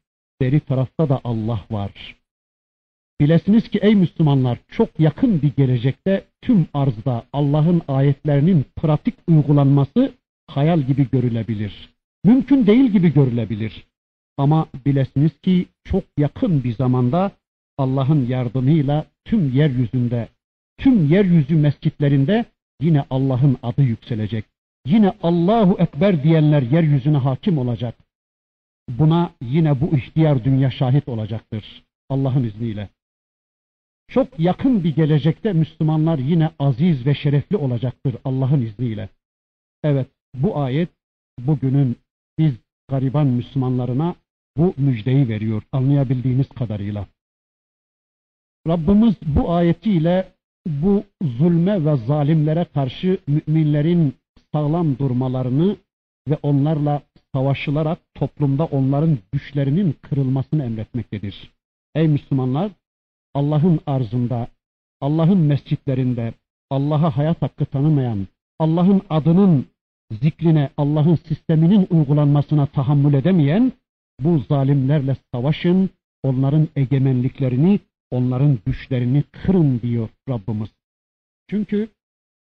beri tarafta da Allah var. Bilesiniz ki ey Müslümanlar çok yakın bir gelecekte tüm arzda Allah'ın ayetlerinin pratik uygulanması hayal gibi görülebilir. Mümkün değil gibi görülebilir. Ama bilesiniz ki çok yakın bir zamanda Allah'ın yardımıyla tüm yeryüzünde tüm yeryüzü mescitlerinde yine Allah'ın adı yükselecek. Yine Allahu Ekber diyenler yeryüzüne hakim olacak. Buna yine bu ihtiyar dünya şahit olacaktır Allah'ın izniyle. Çok yakın bir gelecekte Müslümanlar yine aziz ve şerefli olacaktır Allah'ın izniyle. Evet, bu ayet bugünün biz gariban Müslümanlarına bu müjdeyi veriyor anlayabildiğiniz kadarıyla. Rabbimiz bu ayetiyle bu zulme ve zalimlere karşı müminlerin sağlam durmalarını ve onlarla savaşılarak toplumda onların güçlerinin kırılmasını emretmektedir. Ey Müslümanlar, Allah'ın arzında, Allah'ın mescitlerinde, Allah'a hayat hakkı tanımayan, Allah'ın adının zikrine, Allah'ın sisteminin uygulanmasına tahammül edemeyen bu zalimlerle savaşın, onların egemenliklerini, onların güçlerini kırın diyor Rabbimiz. Çünkü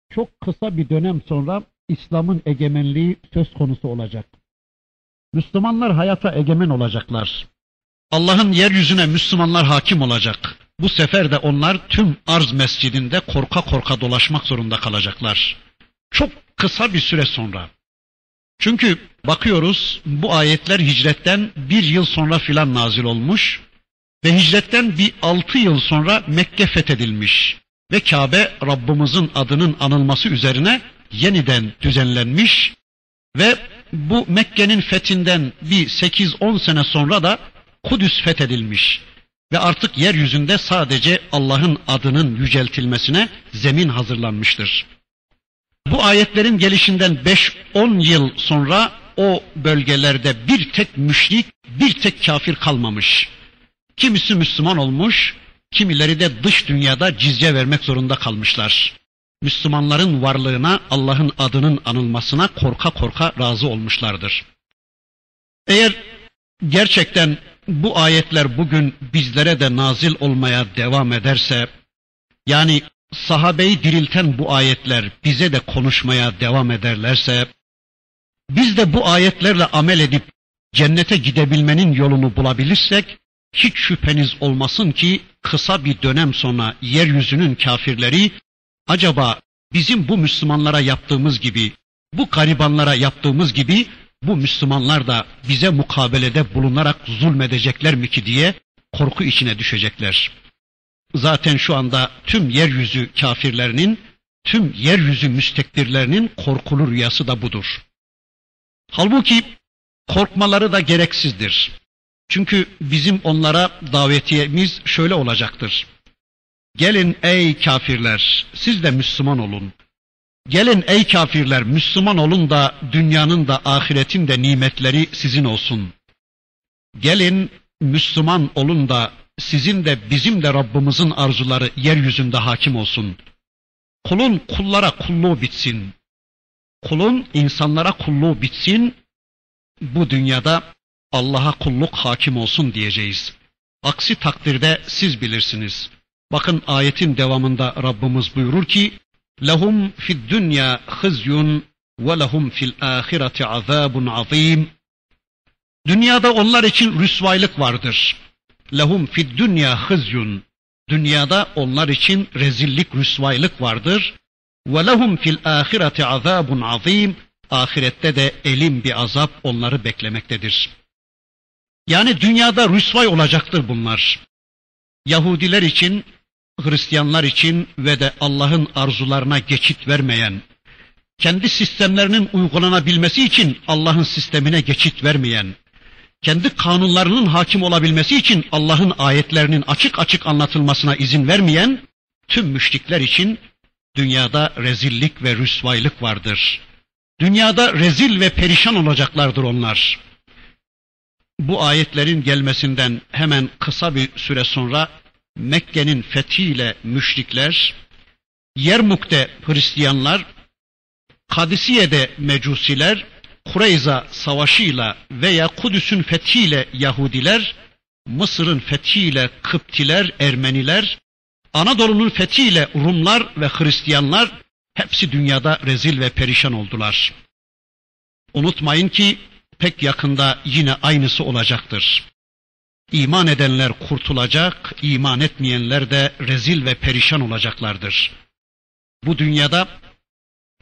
çok kısa bir dönem sonra İslam'ın egemenliği söz konusu olacak. Müslümanlar hayata egemen olacaklar. Allah'ın yeryüzüne Müslümanlar hakim olacak. Bu sefer de onlar tüm arz mescidinde korka korka dolaşmak zorunda kalacaklar. Çok kısa bir süre sonra. Çünkü bakıyoruz bu ayetler hicretten bir yıl sonra filan nazil olmuş ve hicretten bir altı yıl sonra Mekke fethedilmiş ve Kabe Rabbimizin adının anılması üzerine yeniden düzenlenmiş ve bu Mekke'nin fethinden bir 8-10 sene sonra da Kudüs fethedilmiş ve artık yeryüzünde sadece Allah'ın adının yüceltilmesine zemin hazırlanmıştır. Bu ayetlerin gelişinden 5-10 yıl sonra o bölgelerde bir tek müşrik, bir tek kafir kalmamış. Kimisi Müslüman olmuş, kimileri de dış dünyada cizye vermek zorunda kalmışlar. Müslümanların varlığına, Allah'ın adının anılmasına korka korka razı olmuşlardır. Eğer gerçekten bu ayetler bugün bizlere de nazil olmaya devam ederse, yani sahabeyi dirilten bu ayetler bize de konuşmaya devam ederlerse, biz de bu ayetlerle amel edip cennete gidebilmenin yolunu bulabilirsek, hiç şüpheniz olmasın ki kısa bir dönem sonra yeryüzünün kafirleri acaba bizim bu Müslümanlara yaptığımız gibi, bu garibanlara yaptığımız gibi bu Müslümanlar da bize mukabelede bulunarak zulmedecekler mi ki diye korku içine düşecekler. Zaten şu anda tüm yeryüzü kafirlerinin, tüm yeryüzü müstekbirlerinin korkulu rüyası da budur. Halbuki korkmaları da gereksizdir. Çünkü bizim onlara davetiyemiz şöyle olacaktır. Gelin ey kafirler, siz de Müslüman olun. Gelin ey kafirler, Müslüman olun da dünyanın da ahiretin de nimetleri sizin olsun. Gelin Müslüman olun da sizin de bizim de Rabbimizin arzuları yeryüzünde hakim olsun. Kulun kullara kulluğu bitsin. Kulun insanlara kulluğu bitsin. Bu dünyada Allah'a kulluk hakim olsun diyeceğiz. Aksi takdirde siz bilirsiniz. Bakın ayetin devamında Rabbimiz buyurur ki: "Lehum fid dünya hızyun ve lehum fil ahireti azabun azim." Dünyada onlar için rüsvaylık vardır. Lehum fid dünya hızyun. Dünyada onlar için rezillik, rüsvaylık vardır. Ve lehum fil ahireti azabun azim. Ahirette de elim bir azap onları beklemektedir. Yani dünyada rüsvay olacaktır bunlar. Yahudiler için, Hristiyanlar için ve de Allah'ın arzularına geçit vermeyen, kendi sistemlerinin uygulanabilmesi için Allah'ın sistemine geçit vermeyen, kendi kanunlarının hakim olabilmesi için Allah'ın ayetlerinin açık açık anlatılmasına izin vermeyen tüm müşrikler için dünyada rezillik ve rüsvaylık vardır. Dünyada rezil ve perişan olacaklardır onlar. Bu ayetlerin gelmesinden hemen kısa bir süre sonra Mekke'nin fethiyle müşrikler, Yermuk'te Hristiyanlar, Kadisiye'de Mecusiler, Kureyza savaşıyla veya Kudüs'ün fethiyle Yahudiler, Mısır'ın fethiyle Kıptiler, Ermeniler, Anadolu'nun fethiyle Rumlar ve Hristiyanlar hepsi dünyada rezil ve perişan oldular. Unutmayın ki pek yakında yine aynısı olacaktır. İman edenler kurtulacak, iman etmeyenler de rezil ve perişan olacaklardır. bu dünyada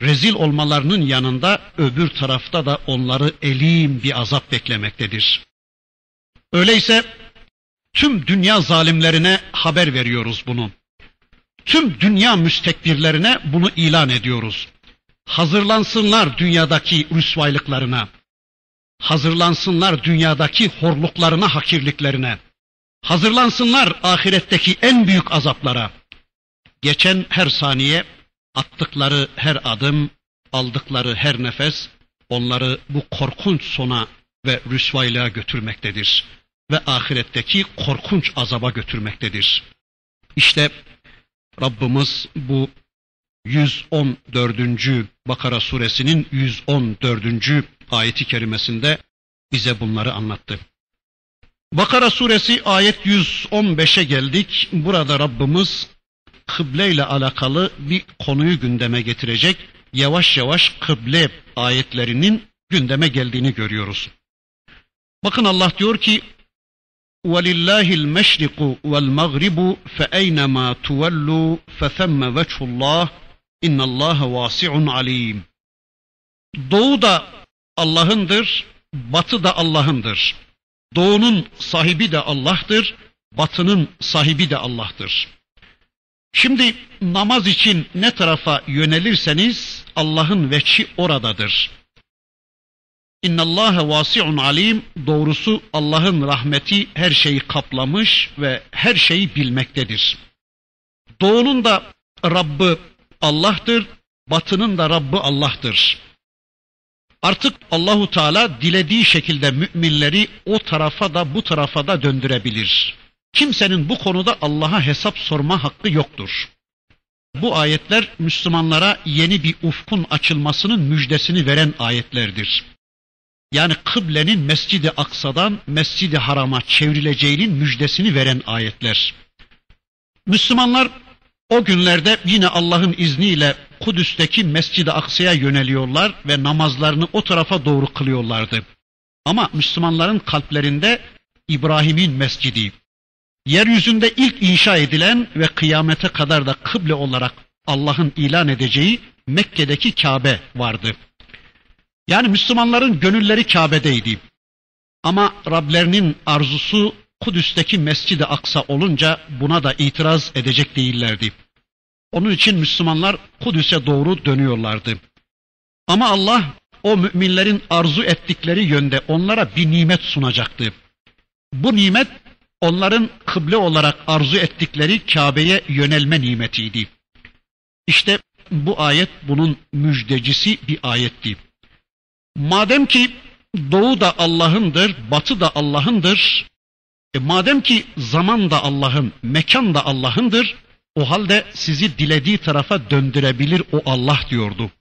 rezil olmalarının yanında öbür tarafta da onları elim bir azap beklemektedir. Öyleyse tüm dünya zalimlerine haber veriyoruz bunu. Tüm dünya müstekbirlerine bunu ilan ediyoruz. Hazırlansınlar dünyadaki rüsvaylıklarına. Hazırlansınlar dünyadaki horluklarına, hakirliklerine. Hazırlansınlar ahiretteki en büyük azaplara. Geçen her saniye, attıkları her adım, aldıkları her nefes onları bu korkunç sona ve rüsvaylığa götürmektedir ve ahiretteki korkunç azaba götürmektedir. İşte Rabbimiz bu 114. Bakara suresinin 114 ayeti kerimesinde bize bunları anlattı. Bakara suresi ayet 115'e geldik. Burada Rabbimiz kıble ile alakalı bir konuyu gündeme getirecek. Yavaş yavaş kıble ayetlerinin gündeme geldiğini görüyoruz. Bakın Allah diyor ki وَلِلَّهِ الْمَشْرِقُ وَالْمَغْرِبُ فَاَيْنَمَا تُوَلُّوا فَثَمَّ وَجْهُ اللّٰهِ اِنَّ اللّٰهَ وَاسِعٌ عَلِيمٌ Doğu da Allah'ındır, batı da Allah'ındır. Doğunun sahibi de Allah'tır, batının sahibi de Allah'tır. Şimdi namaz için ne tarafa yönelirseniz Allah'ın veçi oradadır. İnna Allah vasiun alim. Doğrusu Allah'ın rahmeti her şeyi kaplamış ve her şeyi bilmektedir. Doğunun da Rabbı Allah'tır, batının da Rabbı Allah'tır. Artık Allahu Teala dilediği şekilde müminleri o tarafa da bu tarafa da döndürebilir. Kimsenin bu konuda Allah'a hesap sorma hakkı yoktur. Bu ayetler Müslümanlara yeni bir ufkun açılmasının müjdesini veren ayetlerdir. Yani kıblenin Mescid-i Aksa'dan Mescid-i Haram'a çevrileceğinin müjdesini veren ayetler. Müslümanlar o günlerde yine Allah'ın izniyle Kudüs'teki Mescid-i Aksa'ya yöneliyorlar ve namazlarını o tarafa doğru kılıyorlardı. Ama Müslümanların kalplerinde İbrahim'in mescidi, yeryüzünde ilk inşa edilen ve kıyamete kadar da kıble olarak Allah'ın ilan edeceği Mekke'deki Kabe vardı. Yani Müslümanların gönülleri Kabe'deydi. Ama Rablerinin arzusu Kudüs'teki Mescid-i Aksa olunca buna da itiraz edecek değillerdi. Onun için Müslümanlar Kudüs'e doğru dönüyorlardı. Ama Allah o müminlerin arzu ettikleri yönde onlara bir nimet sunacaktı. Bu nimet onların kıble olarak arzu ettikleri Kabe'ye yönelme nimetiydi. İşte bu ayet bunun müjdecisi bir ayetti. Madem ki doğu da Allah'ındır, batı da Allah'ındır, e madem ki zaman da Allah'ın, mekan da Allah'ındır, o halde sizi dilediği tarafa döndürebilir o Allah diyordu.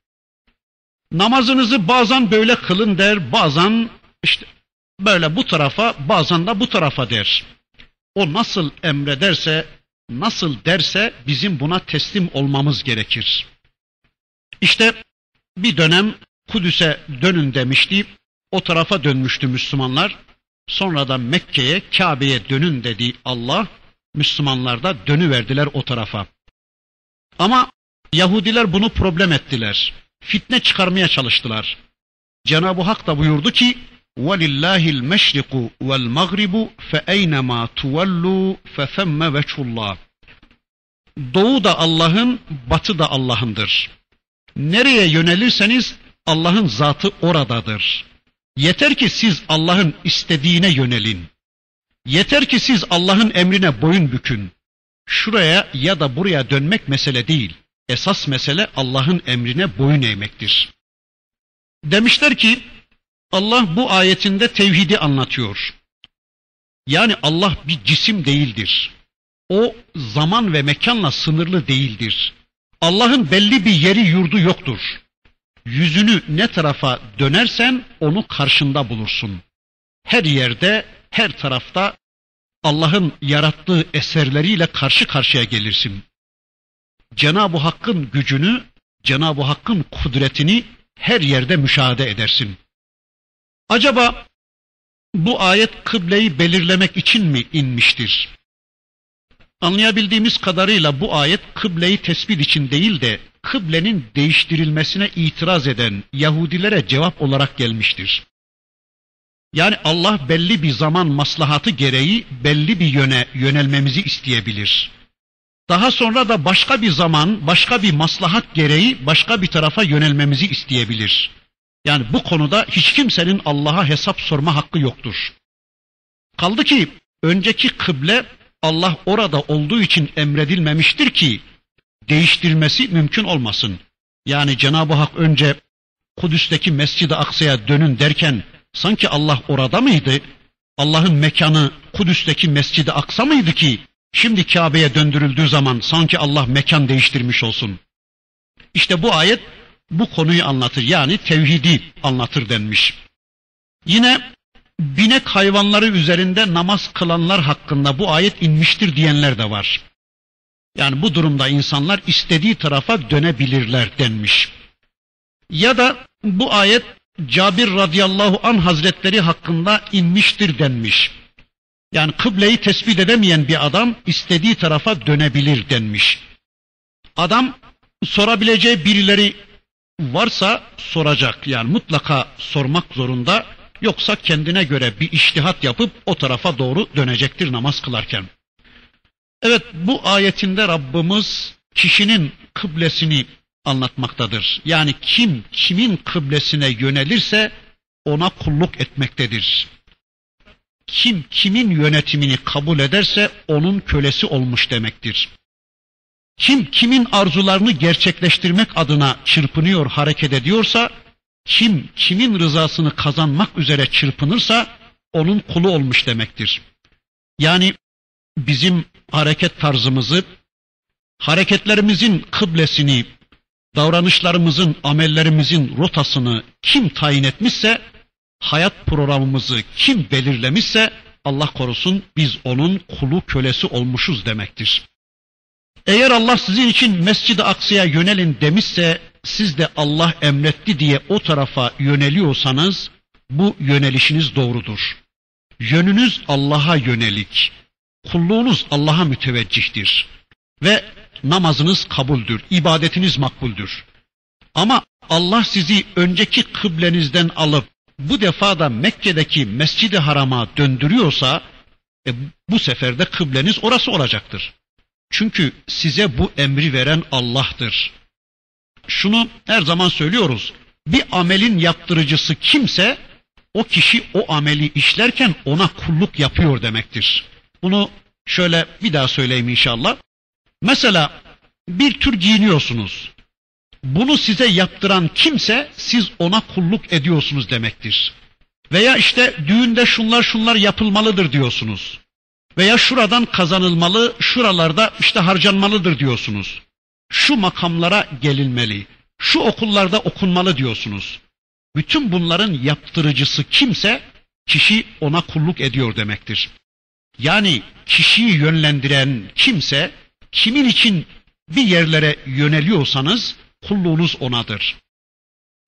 Namazınızı bazen böyle kılın der, bazen işte böyle bu tarafa, bazen de bu tarafa der. O nasıl emrederse, nasıl derse bizim buna teslim olmamız gerekir. İşte bir dönem Kudüs'e dönün demişti. O tarafa dönmüştü Müslümanlar. Sonra da Mekke'ye, Kabe'ye dönün dedi Allah. Müslümanlar da dönüverdiler o tarafa. Ama Yahudiler bunu problem ettiler. Fitne çıkarmaya çalıştılar. Cenab-ı Hak da buyurdu ki وَلِلَّهِ الْمَشْرِقُ وَالْمَغْرِبُ فَاَيْنَمَا تُوَلُّوا فَثَمَّ وَجْهُ اللّٰهِ Doğu da Allah'ın, batı da Allah'ındır. Nereye yönelirseniz Allah'ın zatı oradadır. Yeter ki siz Allah'ın istediğine yönelin. Yeter ki siz Allah'ın emrine boyun bükün. Şuraya ya da buraya dönmek mesele değil. Esas mesele Allah'ın emrine boyun eğmektir. Demişler ki Allah bu ayetinde tevhidi anlatıyor. Yani Allah bir cisim değildir. O zaman ve mekanla sınırlı değildir. Allah'ın belli bir yeri yurdu yoktur. Yüzünü ne tarafa dönersen onu karşında bulursun. Her yerde, her tarafta Allah'ın yarattığı eserleriyle karşı karşıya gelirsin. Cenab-ı Hakk'ın gücünü, Cenab-ı Hakk'ın kudretini her yerde müşahede edersin. Acaba bu ayet kıbleyi belirlemek için mi inmiştir? Anlayabildiğimiz kadarıyla bu ayet kıbleyi tespit için değil de kıblenin değiştirilmesine itiraz eden Yahudilere cevap olarak gelmiştir. Yani Allah belli bir zaman maslahatı gereği belli bir yöne yönelmemizi isteyebilir. Daha sonra da başka bir zaman, başka bir maslahat gereği başka bir tarafa yönelmemizi isteyebilir. Yani bu konuda hiç kimsenin Allah'a hesap sorma hakkı yoktur. Kaldı ki önceki kıble Allah orada olduğu için emredilmemiştir ki değiştirmesi mümkün olmasın. Yani Cenab-ı Hak önce Kudüs'teki Mescid-i Aksa'ya dönün derken sanki Allah orada mıydı? Allah'ın mekanı Kudüs'teki Mescid-i Aksa mıydı ki şimdi Kabe'ye döndürüldüğü zaman sanki Allah mekan değiştirmiş olsun? İşte bu ayet bu konuyu anlatır yani tevhidi anlatır denmiş. Yine binek hayvanları üzerinde namaz kılanlar hakkında bu ayet inmiştir diyenler de var. Yani bu durumda insanlar istediği tarafa dönebilirler denmiş. Ya da bu ayet Cabir radıyallahu an hazretleri hakkında inmiştir denmiş. Yani kıbleyi tespit edemeyen bir adam istediği tarafa dönebilir denmiş. Adam sorabileceği birileri varsa soracak. Yani mutlaka sormak zorunda. Yoksa kendine göre bir iştihat yapıp o tarafa doğru dönecektir namaz kılarken. Evet bu ayetinde Rabbimiz kişinin kıblesini anlatmaktadır. Yani kim kimin kıblesine yönelirse ona kulluk etmektedir. Kim kimin yönetimini kabul ederse onun kölesi olmuş demektir. Kim kimin arzularını gerçekleştirmek adına çırpınıyor, hareket ediyorsa, kim kimin rızasını kazanmak üzere çırpınırsa onun kulu olmuş demektir. Yani bizim hareket tarzımızı, hareketlerimizin kıblesini, davranışlarımızın, amellerimizin rotasını kim tayin etmişse, hayat programımızı kim belirlemişse, Allah korusun biz onun kulu kölesi olmuşuz demektir. Eğer Allah sizin için Mescid-i Aksa'ya yönelin demişse, siz de Allah emretti diye o tarafa yöneliyorsanız, bu yönelişiniz doğrudur. Yönünüz Allah'a yönelik, kulluğunuz Allah'a müteveccihtir. Ve namazınız kabuldür, ibadetiniz makbuldür. Ama Allah sizi önceki kıblenizden alıp bu defa da Mekke'deki Mescid-i Haram'a döndürüyorsa e, bu sefer de kıbleniz orası olacaktır. Çünkü size bu emri veren Allah'tır. Şunu her zaman söylüyoruz. Bir amelin yaptırıcısı kimse o kişi o ameli işlerken ona kulluk yapıyor demektir. Bunu şöyle bir daha söyleyeyim inşallah. Mesela bir tür giyiniyorsunuz. Bunu size yaptıran kimse siz ona kulluk ediyorsunuz demektir. Veya işte düğünde şunlar şunlar yapılmalıdır diyorsunuz. Veya şuradan kazanılmalı, şuralarda işte harcanmalıdır diyorsunuz. Şu makamlara gelinmeli, şu okullarda okunmalı diyorsunuz. Bütün bunların yaptırıcısı kimse kişi ona kulluk ediyor demektir. Yani kişiyi yönlendiren kimse kimin için bir yerlere yöneliyorsanız kulluğunuz onadır.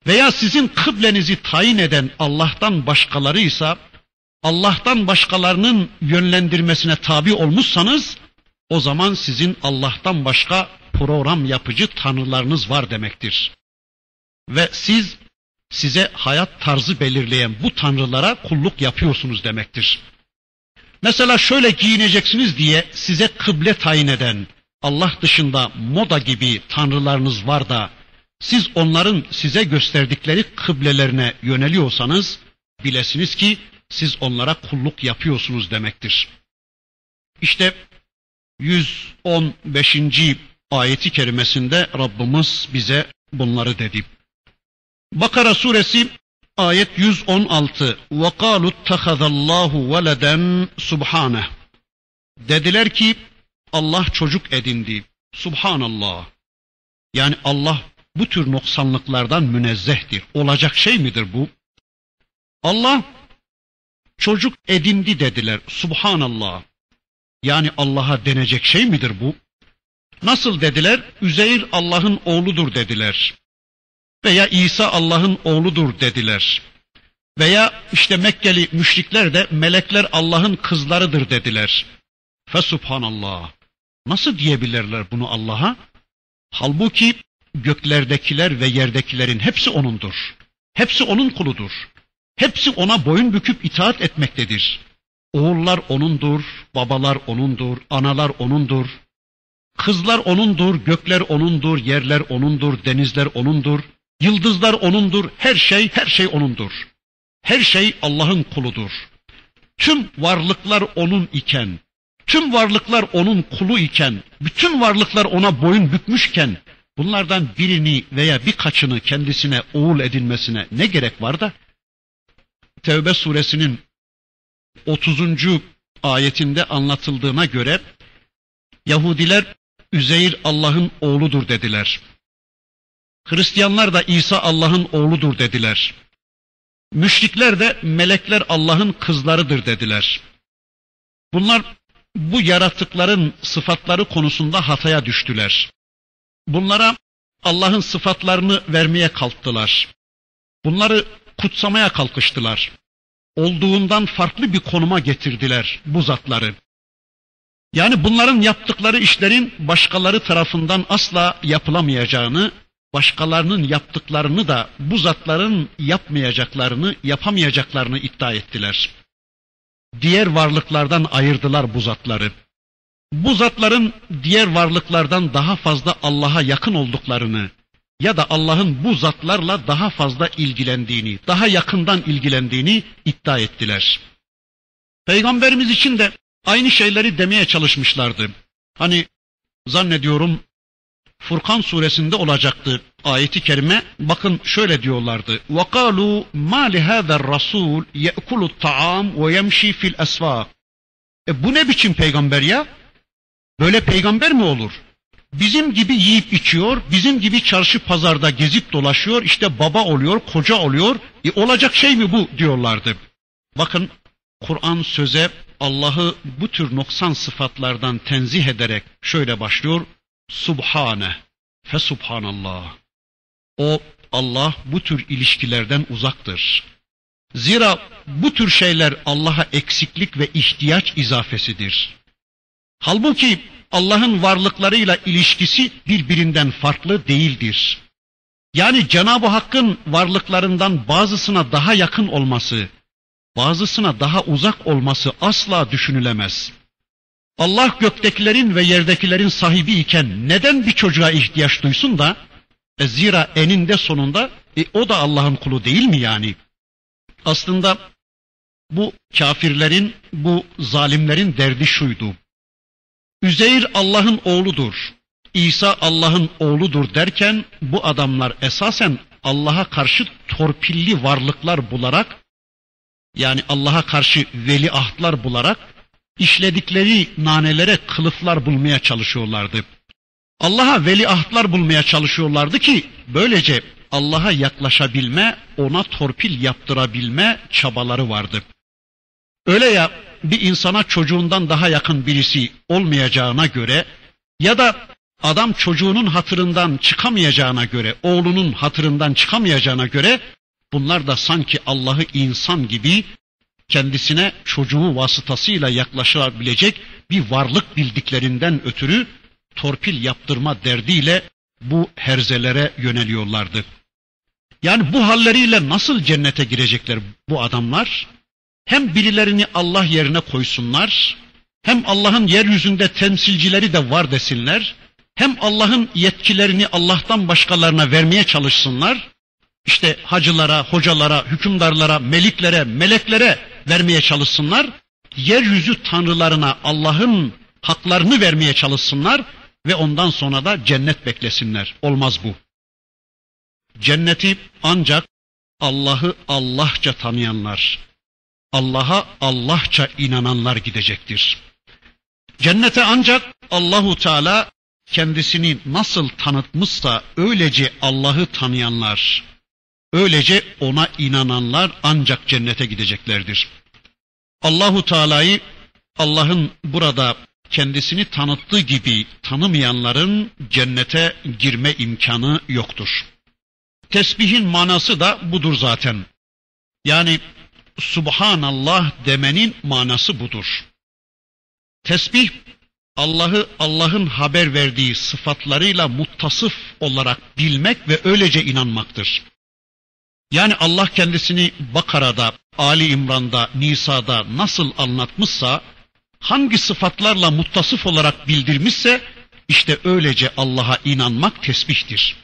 Veya sizin kıblenizi tayin eden Allah'tan başkalarıysa Allah'tan başkalarının yönlendirmesine tabi olmuşsanız o zaman sizin Allah'tan başka program yapıcı tanrılarınız var demektir. Ve siz size hayat tarzı belirleyen bu tanrılara kulluk yapıyorsunuz demektir. Mesela şöyle giyineceksiniz diye size kıble tayin eden Allah dışında moda gibi tanrılarınız var da siz onların size gösterdikleri kıblelerine yöneliyorsanız bilesiniz ki siz onlara kulluk yapıyorsunuz demektir. İşte 115. ayeti kerimesinde Rabbimiz bize bunları dedi. Bakara suresi ayet 116 ve kalu ittehazallahu veleden subhaneh dediler ki Allah çocuk edindi. Subhanallah. Yani Allah bu tür noksanlıklardan münezzehtir. Olacak şey midir bu? Allah çocuk edindi dediler. Subhanallah. Yani Allah'a denecek şey midir bu? Nasıl dediler? Üzeyir Allah'ın oğludur dediler. Veya İsa Allah'ın oğludur dediler. Veya işte Mekkeli müşrikler de melekler Allah'ın kızlarıdır dediler. Fesubhanallah. Nasıl diyebilirler bunu Allah'a? Halbuki göklerdekiler ve yerdekilerin hepsi O'nundur. Hepsi O'nun kuludur. Hepsi O'na boyun büküp itaat etmektedir. Oğullar O'nundur, babalar O'nundur, analar O'nundur. Kızlar O'nundur, gökler O'nundur, yerler O'nundur, denizler O'nundur. Yıldızlar O'nundur, her şey, her şey O'nundur. Her şey Allah'ın kuludur. Tüm varlıklar O'nun iken, tüm varlıklar O'nun kulu iken, bütün varlıklar O'na boyun bükmüşken, bunlardan birini veya birkaçını kendisine oğul edinmesine ne gerek var da? Tevbe suresinin 30. ayetinde anlatıldığına göre, Yahudiler Üzeyir Allah'ın oğludur dediler. Hristiyanlar da İsa Allah'ın oğludur dediler. Müşrikler de melekler Allah'ın kızlarıdır dediler. Bunlar bu yaratıkların sıfatları konusunda hataya düştüler. Bunlara Allah'ın sıfatlarını vermeye kalktılar. Bunları kutsamaya kalkıştılar. Olduğundan farklı bir konuma getirdiler bu zatları. Yani bunların yaptıkları işlerin başkaları tarafından asla yapılamayacağını, başkalarının yaptıklarını da bu zatların yapmayacaklarını, yapamayacaklarını iddia ettiler. Diğer varlıklardan ayırdılar bu zatları. Bu zatların diğer varlıklardan daha fazla Allah'a yakın olduklarını ya da Allah'ın bu zatlarla daha fazla ilgilendiğini, daha yakından ilgilendiğini iddia ettiler. Peygamberimiz için de aynı şeyleri demeye çalışmışlardı. Hani zannediyorum Furkan suresinde olacaktı ayeti kerime. Bakın şöyle diyorlardı. وَقَالُوا مَا لِهَذَا الرَّسُولِ يَأْكُلُ الطَّعَامِ وَيَمْشِي فِي الْأَسْوَاقِ E bu ne biçim peygamber ya? Böyle peygamber mi olur? Bizim gibi yiyip içiyor, bizim gibi çarşı pazarda gezip dolaşıyor, işte baba oluyor, koca oluyor. E olacak şey mi bu diyorlardı. Bakın Kur'an söze Allah'ı bu tür noksan sıfatlardan tenzih ederek şöyle başlıyor. Subhane, fe subhanallah. O Allah bu tür ilişkilerden uzaktır. Zira bu tür şeyler Allah'a eksiklik ve ihtiyaç izafesidir. Halbuki Allah'ın varlıklarıyla ilişkisi birbirinden farklı değildir. Yani Cenab-ı Hakk'ın varlıklarından bazısına daha yakın olması, bazısına daha uzak olması asla düşünülemez. Allah göktekilerin ve yerdekilerin sahibi iken neden bir çocuğa ihtiyaç duysun da? E zira eninde sonunda e, o da Allah'ın kulu değil mi yani? Aslında bu kafirlerin, bu zalimlerin derdi şuydu. Üzeyir Allah'ın oğludur. İsa Allah'ın oğludur derken bu adamlar esasen Allah'a karşı torpilli varlıklar bularak yani Allah'a karşı veliahtlar bularak işledikleri nanelere kılıflar bulmaya çalışıyorlardı. Allah'a veliahtlar bulmaya çalışıyorlardı ki böylece Allah'a yaklaşabilme, ona torpil yaptırabilme çabaları vardı. Öyle ya bir insana çocuğundan daha yakın birisi olmayacağına göre ya da adam çocuğunun hatırından çıkamayacağına göre, oğlunun hatırından çıkamayacağına göre bunlar da sanki Allah'ı insan gibi kendisine çocuğu vasıtasıyla yaklaşabilecek bir varlık bildiklerinden ötürü torpil yaptırma derdiyle bu herzelere yöneliyorlardı. Yani bu halleriyle nasıl cennete girecekler bu adamlar? Hem birilerini Allah yerine koysunlar, hem Allah'ın yeryüzünde temsilcileri de var desinler, hem Allah'ın yetkilerini Allah'tan başkalarına vermeye çalışsınlar, işte hacılara, hocalara, hükümdarlara, meliklere, meleklere vermeye çalışsınlar, yeryüzü tanrılarına Allah'ın haklarını vermeye çalışsınlar ve ondan sonra da cennet beklesinler. Olmaz bu. Cenneti ancak Allah'ı Allahça tanıyanlar, Allah'a Allahça inananlar gidecektir. Cennete ancak Allahu Teala kendisini nasıl tanıtmışsa öylece Allah'ı tanıyanlar, öylece ona inananlar ancak cennete gideceklerdir. Allahu Teala'yı Allah'ın burada kendisini tanıttığı gibi tanımayanların cennete girme imkanı yoktur. Tesbihin manası da budur zaten. Yani Subhanallah demenin manası budur. Tesbih Allah'ı Allah'ın haber verdiği sıfatlarıyla muttasıf olarak bilmek ve öylece inanmaktır. Yani Allah kendisini Bakara'da, Ali İmran'da, Nisa'da nasıl anlatmışsa, hangi sıfatlarla muttasıf olarak bildirmişse, işte öylece Allah'a inanmak tesbihtir.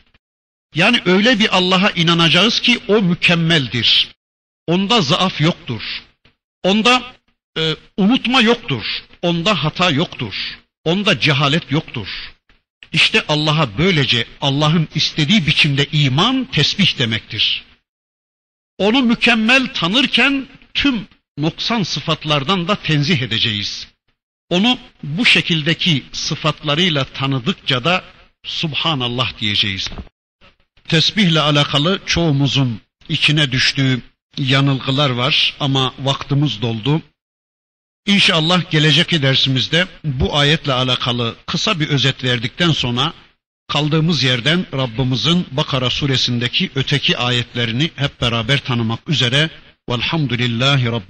Yani öyle bir Allah'a inanacağız ki o mükemmeldir. Onda zaaf yoktur. Onda e, unutma yoktur. Onda hata yoktur. Onda cehalet yoktur. İşte Allah'a böylece Allah'ın istediği biçimde iman tesbih demektir. Onu mükemmel tanırken tüm noksan sıfatlardan da tenzih edeceğiz. Onu bu şekildeki sıfatlarıyla tanıdıkça da Subhanallah diyeceğiz. Tesbihle alakalı çoğumuzun içine düştüğü yanılgılar var ama vaktimiz doldu. İnşallah gelecek dersimizde bu ayetle alakalı kısa bir özet verdikten sonra kaldığımız yerden Rabbimizin Bakara suresindeki öteki ayetlerini hep beraber tanımak üzere. Velhamdülillahi Rabbil